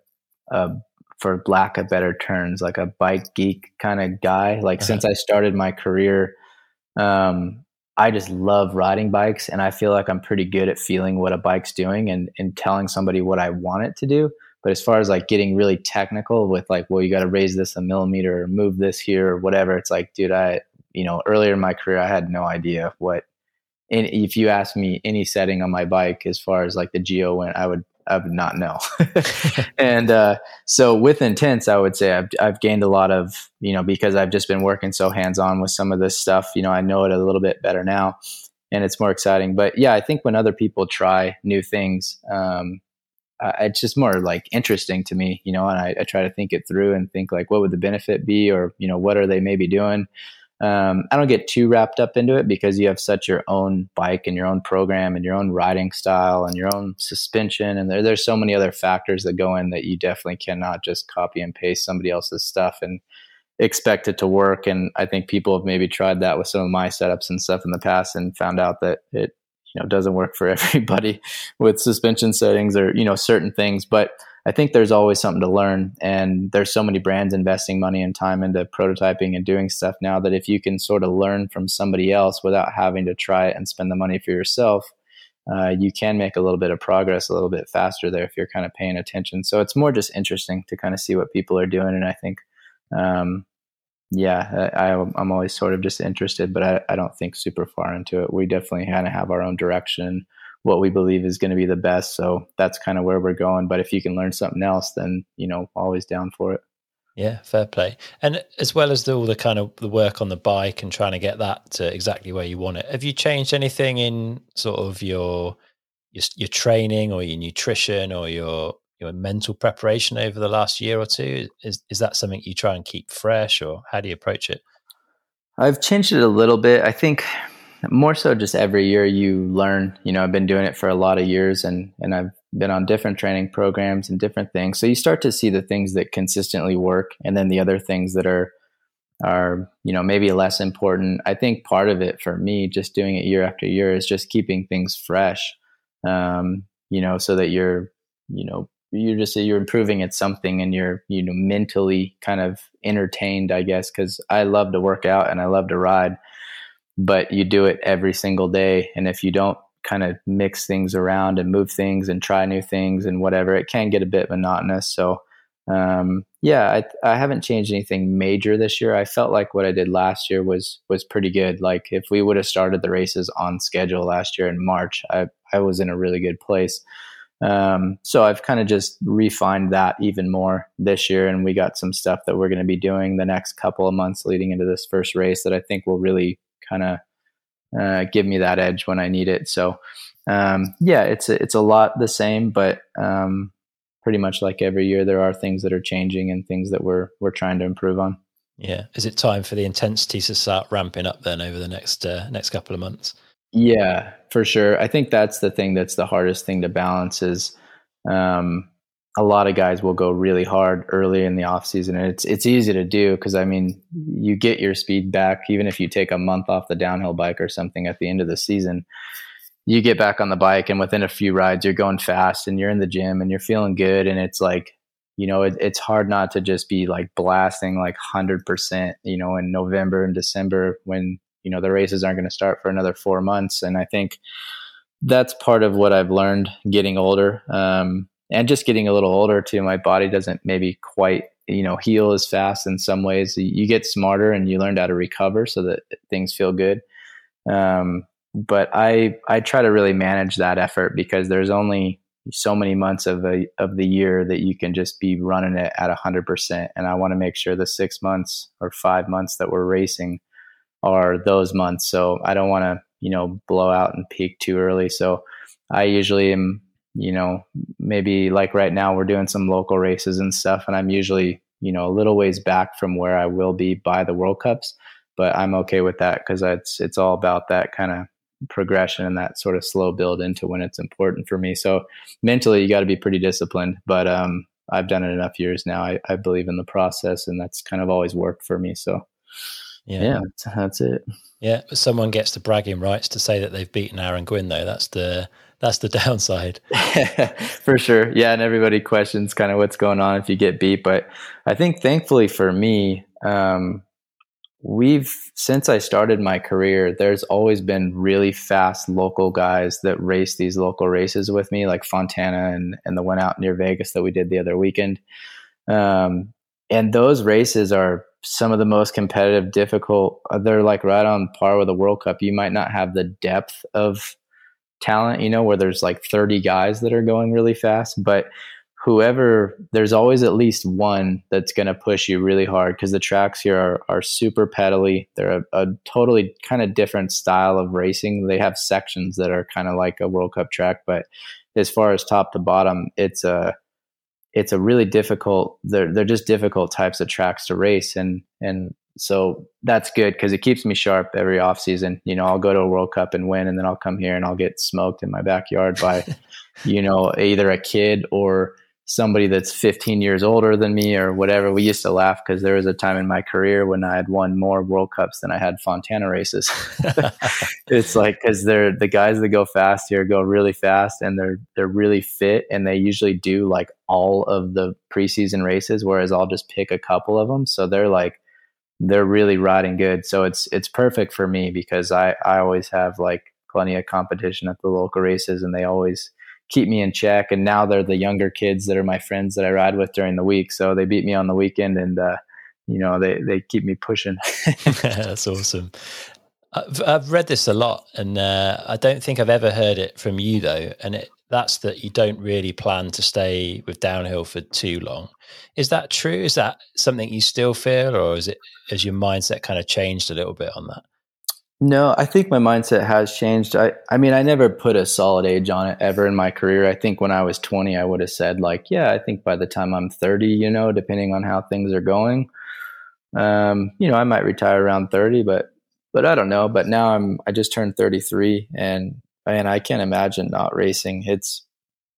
uh, for lack of better terms, like a bike geek kind of guy. Like uh-huh. since I started my career, um, I just love riding bikes, and I feel like I'm pretty good at feeling what a bike's doing and and telling somebody what I want it to do. But as far as like getting really technical with like, well, you got to raise this a millimeter or move this here or whatever, it's like, dude, I you know earlier in my career I had no idea what. And if you ask me any setting on my bike as far as like the geo went, I would I would not know. [LAUGHS] and uh, so with Intense, I would say I've, I've gained a lot of, you know, because I've just been working so hands on with some of this stuff, you know, I know it a little bit better now and it's more exciting. But yeah, I think when other people try new things, um, uh, it's just more like interesting to me, you know, and I, I, try to think it through and think like, what would the benefit be? Or, you know, what are they maybe doing? Um, I don't get too wrapped up into it because you have such your own bike and your own program and your own riding style and your own suspension. And there, there's so many other factors that go in that you definitely cannot just copy and paste somebody else's stuff and expect it to work. And I think people have maybe tried that with some of my setups and stuff in the past and found out that it, you know, doesn't work for [LAUGHS] everybody with suspension settings or, you know, certain things. But I think there's always something to learn. And there's so many brands investing money and time into prototyping and doing stuff now that if you can sort of learn from somebody else without having to try it and spend the money for yourself, uh, you can make a little bit of progress a little bit faster there if you're kind of paying attention. So it's more just interesting to kind of see what people are doing. And I think, um, yeah, I, am always sort of just interested, but I, I don't think super far into it. We definitely kind of have our own direction what we believe is going to be the best. So that's kind of where we're going. But if you can learn something else, then you know, always down for it. Yeah, fair play. And as well as the, all the kind of the work on the bike and trying to get that to exactly where you want it, have you changed anything in sort of your your, your training or your nutrition or your your mental preparation over the last year or two? Is is that something you try and keep fresh, or how do you approach it? I've changed it a little bit. I think more so just every year you learn you know i've been doing it for a lot of years and and i've been on different training programs and different things. So you start to see the things that consistently work and then the other things that are are you know maybe less important. I think part of it for me just doing it year after year is just keeping things fresh um, you know so that you're you know you're just you're improving at something and you're you know mentally kind of entertained i guess because i love to work out and i love to ride but you do it every single day. And if you don't kind of mix things around and move things and try new things and whatever, it can get a bit monotonous. So, um, yeah, I, I haven't changed anything major this year. I felt like what I did last year was was pretty good. Like if we would have started the races on schedule last year in March, I I was in a really good place. Um, so I've kind of just refined that even more this year, and we got some stuff that we're going to be doing the next couple of months leading into this first race that I think will really kind of uh, give me that edge when I need it. So um, yeah, it's a, it's a lot the same, but um, pretty much like every year, there are things that are changing and things that we're we're trying to improve on. Yeah, is it time for the intensity to start ramping up then over the next uh, next couple of months? Yeah, for sure. I think that's the thing that's the hardest thing to balance is um, a lot of guys will go really hard early in the off season and it's it's easy to do because I mean you get your speed back even if you take a month off the downhill bike or something at the end of the season you get back on the bike and within a few rides you're going fast and you're in the gym and you're feeling good and it's like you know it, it's hard not to just be like blasting like 100% you know in november and december when you know the races aren't going to start for another four months and i think that's part of what i've learned getting older um, and just getting a little older too my body doesn't maybe quite you know heal as fast in some ways you get smarter and you learn how to recover so that things feel good um, but I I try to really manage that effort because there's only so many months of a of the year that you can just be running it at hundred percent, and I want to make sure the six months or five months that we're racing are those months. So I don't want to you know blow out and peak too early. So I usually am you know maybe like right now we're doing some local races and stuff, and I'm usually you know a little ways back from where I will be by the World Cups. But I'm okay with that because it's it's all about that kind of progression and that sort of slow build into when it's important for me. So mentally, you got to be pretty disciplined. But um, I've done it enough years now. I, I, believe in the process, and that's kind of always worked for me. So yeah, yeah that's, that's it. Yeah, but someone gets the bragging rights to say that they've beaten Aaron Gwin, though. That's the that's the [LAUGHS] downside. [LAUGHS] for sure. Yeah, and everybody questions kind of what's going on if you get beat. But I think thankfully for me, um, we've since I started my career, there's always been really fast local guys that race these local races with me, like Fontana and and the one out near Vegas that we did the other weekend. Um, and those races are some of the most competitive, difficult. Uh, they're like right on par with the World Cup. You might not have the depth of talent, you know, where there's like 30 guys that are going really fast, but whoever there's always at least one that's going to push you really hard because the tracks here are, are super pedally. They're a, a totally kind of different style of racing. They have sections that are kind of like a world cup track but as far as top to bottom it's a it's a really difficult they're, they're just difficult types of tracks to race and and so that's good because it keeps me sharp every off season. You know, I'll go to a World Cup and win, and then I'll come here and I'll get smoked in my backyard by, [LAUGHS] you know, either a kid or somebody that's 15 years older than me or whatever. We used to laugh because there was a time in my career when I had won more World Cups than I had Fontana races. [LAUGHS] [LAUGHS] it's like because they're the guys that go fast here go really fast and they're they're really fit and they usually do like all of the preseason races, whereas I'll just pick a couple of them. So they're like they're really riding good. So it's it's perfect for me because I I always have like plenty of competition at the local races and they always keep me in check. And now they're the younger kids that are my friends that I ride with during the week. So they beat me on the weekend and, uh, you know, they, they keep me pushing. [LAUGHS] [LAUGHS] That's awesome. I've, I've, read this a lot and uh, I don't think I've ever heard it from you though. And it, that's that you don't really plan to stay with downhill for too long. Is that true? Is that something you still feel or is it, has your mindset kind of changed a little bit on that? No, I think my mindset has changed. I, I mean, I never put a solid age on it ever in my career. I think when I was 20, I would have said, like, yeah, I think by the time I'm 30, you know, depending on how things are going, um, you know, I might retire around 30, but, but I don't know. But now I'm, I just turned 33 and, and I can't imagine not racing. It's,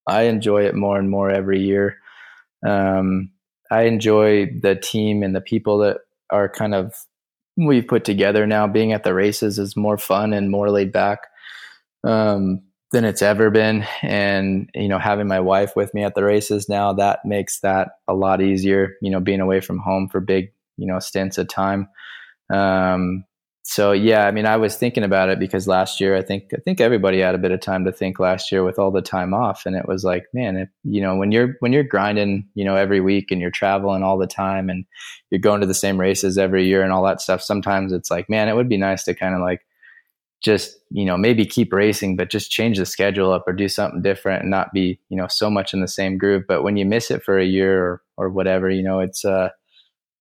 I enjoy it more and more every year. Um, I enjoy the team and the people that are kind of we've put together now. Being at the races is more fun and more laid back um, than it's ever been. And, you know, having my wife with me at the races now, that makes that a lot easier, you know, being away from home for big, you know, stints of time. Um, so yeah, I mean, I was thinking about it because last year, I think I think everybody had a bit of time to think last year with all the time off, and it was like, man, if, you know, when you're when you're grinding, you know, every week and you're traveling all the time and you're going to the same races every year and all that stuff, sometimes it's like, man, it would be nice to kind of like just you know maybe keep racing, but just change the schedule up or do something different and not be you know so much in the same group. But when you miss it for a year or or whatever, you know, it's uh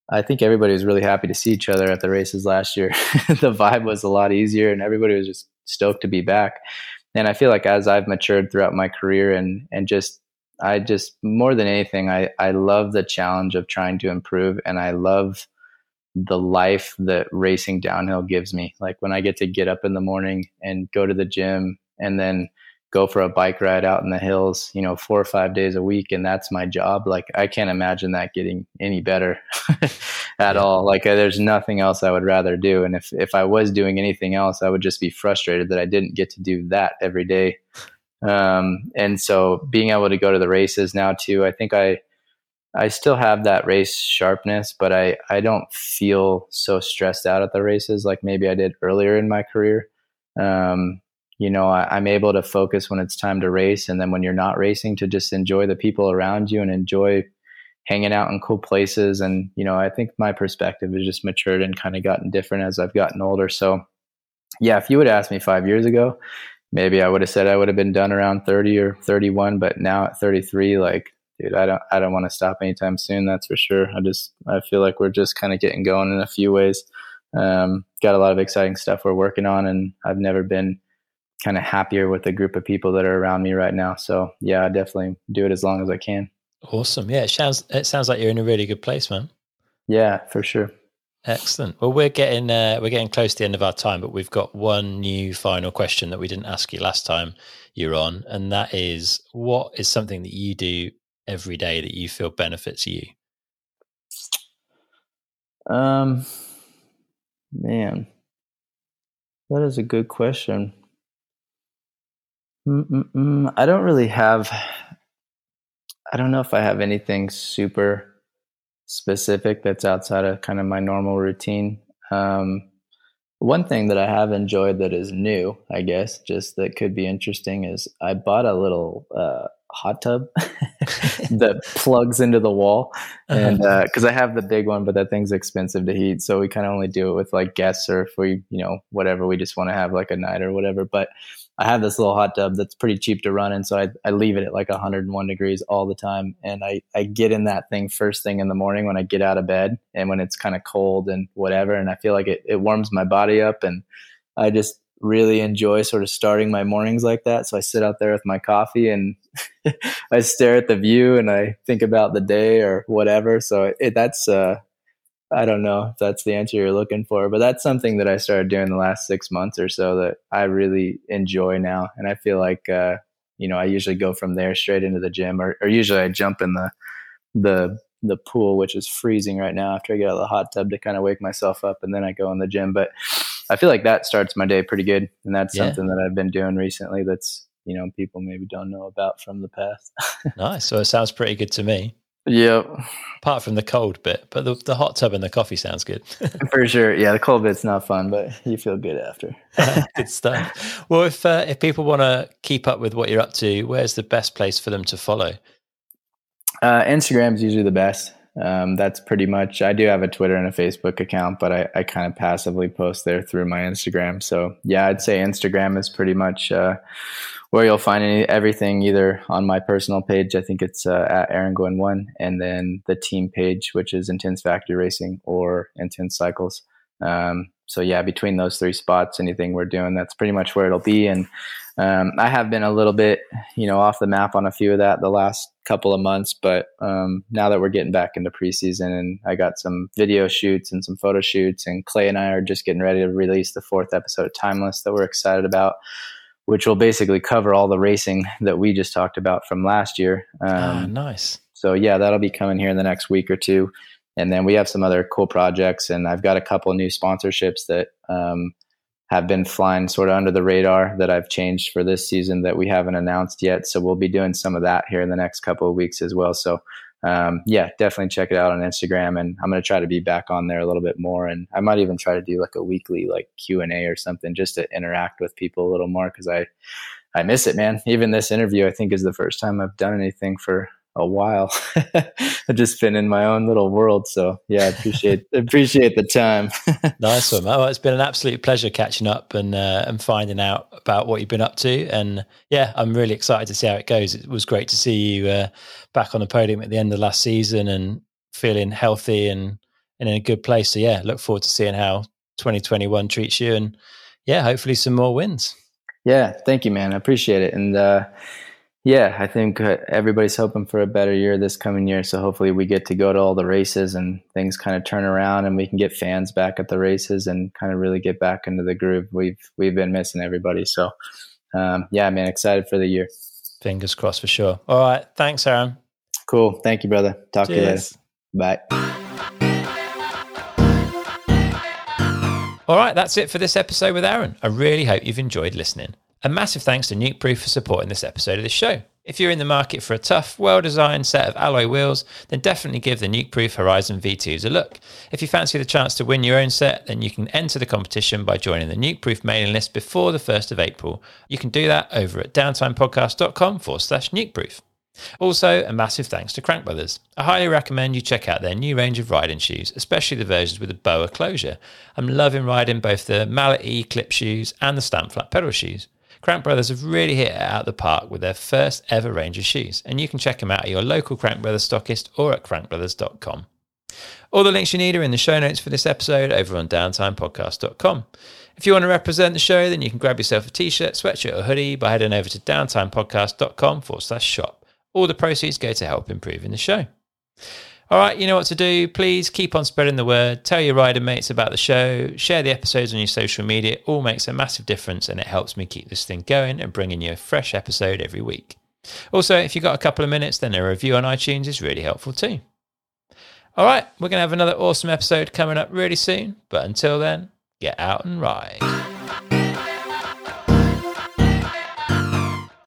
I think everybody was really happy to see each other at the races last year. [LAUGHS] the vibe was a lot easier and everybody was just stoked to be back. And I feel like as I've matured throughout my career and and just I just more than anything I I love the challenge of trying to improve and I love the life that racing downhill gives me. Like when I get to get up in the morning and go to the gym and then go for a bike ride out in the hills, you know, four or five days a week. And that's my job. Like, I can't imagine that getting any better [LAUGHS] at all. Like, uh, there's nothing else I would rather do. And if, if I was doing anything else, I would just be frustrated that I didn't get to do that every day. Um, and so being able to go to the races now too, I think I, I still have that race sharpness, but I, I don't feel so stressed out at the races like maybe I did earlier in my career. Um, you know, I, I'm able to focus when it's time to race, and then when you're not racing, to just enjoy the people around you and enjoy hanging out in cool places. And you know, I think my perspective has just matured and kind of gotten different as I've gotten older. So, yeah, if you would ask me five years ago, maybe I would have said I would have been done around 30 or 31, but now at 33, like, dude, I don't, I don't want to stop anytime soon. That's for sure. I just, I feel like we're just kind of getting going in a few ways. Um, got a lot of exciting stuff we're working on, and I've never been kind of happier with the group of people that are around me right now. So yeah, I definitely do it as long as I can. Awesome. Yeah, it sounds it sounds like you're in a really good place, man. Yeah, for sure. Excellent. Well, we're getting uh, we're getting close to the end of our time, but we've got one new final question that we didn't ask you last time you're on, and that is, what is something that you do every day that you feel benefits you? Um, man, that is a good question. Mm-mm-mm. I don't really have. I don't know if I have anything super specific that's outside of kind of my normal routine. Um, one thing that I have enjoyed that is new, I guess, just that could be interesting is I bought a little uh, hot tub [LAUGHS] that plugs into the wall, and because uh, I have the big one, but that thing's expensive to heat, so we kind of only do it with like guests or if we, you know, whatever we just want to have like a night or whatever. But I have this little hot tub that's pretty cheap to run, and so I, I leave it at like 101 degrees all the time. And I, I get in that thing first thing in the morning when I get out of bed and when it's kind of cold and whatever. And I feel like it, it warms my body up. And I just really enjoy sort of starting my mornings like that. So I sit out there with my coffee and [LAUGHS] I stare at the view and I think about the day or whatever. So it, that's, uh, I don't know if that's the answer you're looking for, but that's something that I started doing the last six months or so that I really enjoy now. And I feel like, uh, you know, I usually go from there straight into the gym or, or usually I jump in the, the, the pool, which is freezing right now after I get out of the hot tub to kind of wake myself up and then I go in the gym. But I feel like that starts my day pretty good. And that's yeah. something that I've been doing recently that's, you know, people maybe don't know about from the past. [LAUGHS] nice. So it sounds pretty good to me. Yep. Apart from the cold bit, but the, the hot tub and the coffee sounds good. [LAUGHS] For sure. Yeah, the cold bit's not fun, but you feel good after. [LAUGHS] good stuff. Well, if uh, if people want to keep up with what you're up to, where's the best place for them to follow? Uh, Instagram is usually the best. Um, that's pretty much. I do have a Twitter and a Facebook account, but I, I kind of passively post there through my Instagram. So yeah, I'd say Instagram is pretty much. Uh, where you'll find any, everything either on my personal page. I think it's uh, at Aaron Gwin one, and then the team page, which is Intense Factory Racing or Intense Cycles. Um, so yeah, between those three spots, anything we're doing, that's pretty much where it'll be. And um, I have been a little bit, you know, off the map on a few of that the last couple of months, but um, now that we're getting back into preseason, and I got some video shoots and some photo shoots, and Clay and I are just getting ready to release the fourth episode of Timeless that we're excited about which will basically cover all the racing that we just talked about from last year. Um, oh, nice. So yeah, that'll be coming here in the next week or two, and then we have some other cool projects, and I've got a couple new sponsorships that um, have been flying sort of under the radar that I've changed for this season that we haven't announced yet. So we'll be doing some of that here in the next couple of weeks as well. So um, yeah, definitely check it out on Instagram, and I'm going to try to be back on there a little bit more, and I might even try to do like a weekly like Q and A or something just to interact with people a little more because I I miss it, man. Even this interview, I think, is the first time I've done anything for a while. [LAUGHS] I've just been in my own little world. So yeah, I appreciate [LAUGHS] appreciate the time. [LAUGHS] nice one. Well, it's been an absolute pleasure catching up and uh, and finding out about what you've been up to. And yeah, I'm really excited to see how it goes. It was great to see you uh, back on the podium at the end of last season and feeling healthy and, and in a good place. So yeah, look forward to seeing how 2021 treats you and yeah, hopefully some more wins. Yeah, thank you, man. I appreciate it. And uh, yeah, I think uh, everybody's hoping for a better year this coming year. So hopefully we get to go to all the races and things kind of turn around and we can get fans back at the races and kind of really get back into the groove. We've we've been missing everybody. So um, yeah, man, excited for the year. Fingers crossed for sure. All right. Thanks, Aaron. Cool. Thank you, brother. Talk Cheers. to you later. Bye. All right, that's it for this episode with Aaron. I really hope you've enjoyed listening. A massive thanks to Nukeproof for supporting this episode of the show. If you're in the market for a tough, well designed set of alloy wheels, then definitely give the Nukeproof Horizon V2s a look. If you fancy the chance to win your own set, then you can enter the competition by joining the Nukeproof mailing list before the 1st of April. You can do that over at downtimepodcast.com forward slash nukeproof. Also, a massive thanks to Crank Brothers. I highly recommend you check out their new range of riding shoes, especially the versions with a BOA closure. I'm loving riding both the Mallet E clip shoes and the Stamp Flat pedal shoes. Crank Brothers have really hit it out of the park with their first ever range of shoes, and you can check them out at your local Crank Brothers stockist or at crankbrothers.com. All the links you need are in the show notes for this episode over on downtimepodcast.com. If you want to represent the show, then you can grab yourself a t shirt, sweatshirt, or hoodie by heading over to downtimepodcast.com forward slash shop. All the proceeds go to help improving the show. All right, you know what to do. Please keep on spreading the word. Tell your rider mates about the show. Share the episodes on your social media. It all makes a massive difference and it helps me keep this thing going and bringing you a fresh episode every week. Also, if you've got a couple of minutes, then a review on iTunes is really helpful too. All right, we're going to have another awesome episode coming up really soon. But until then, get out and ride.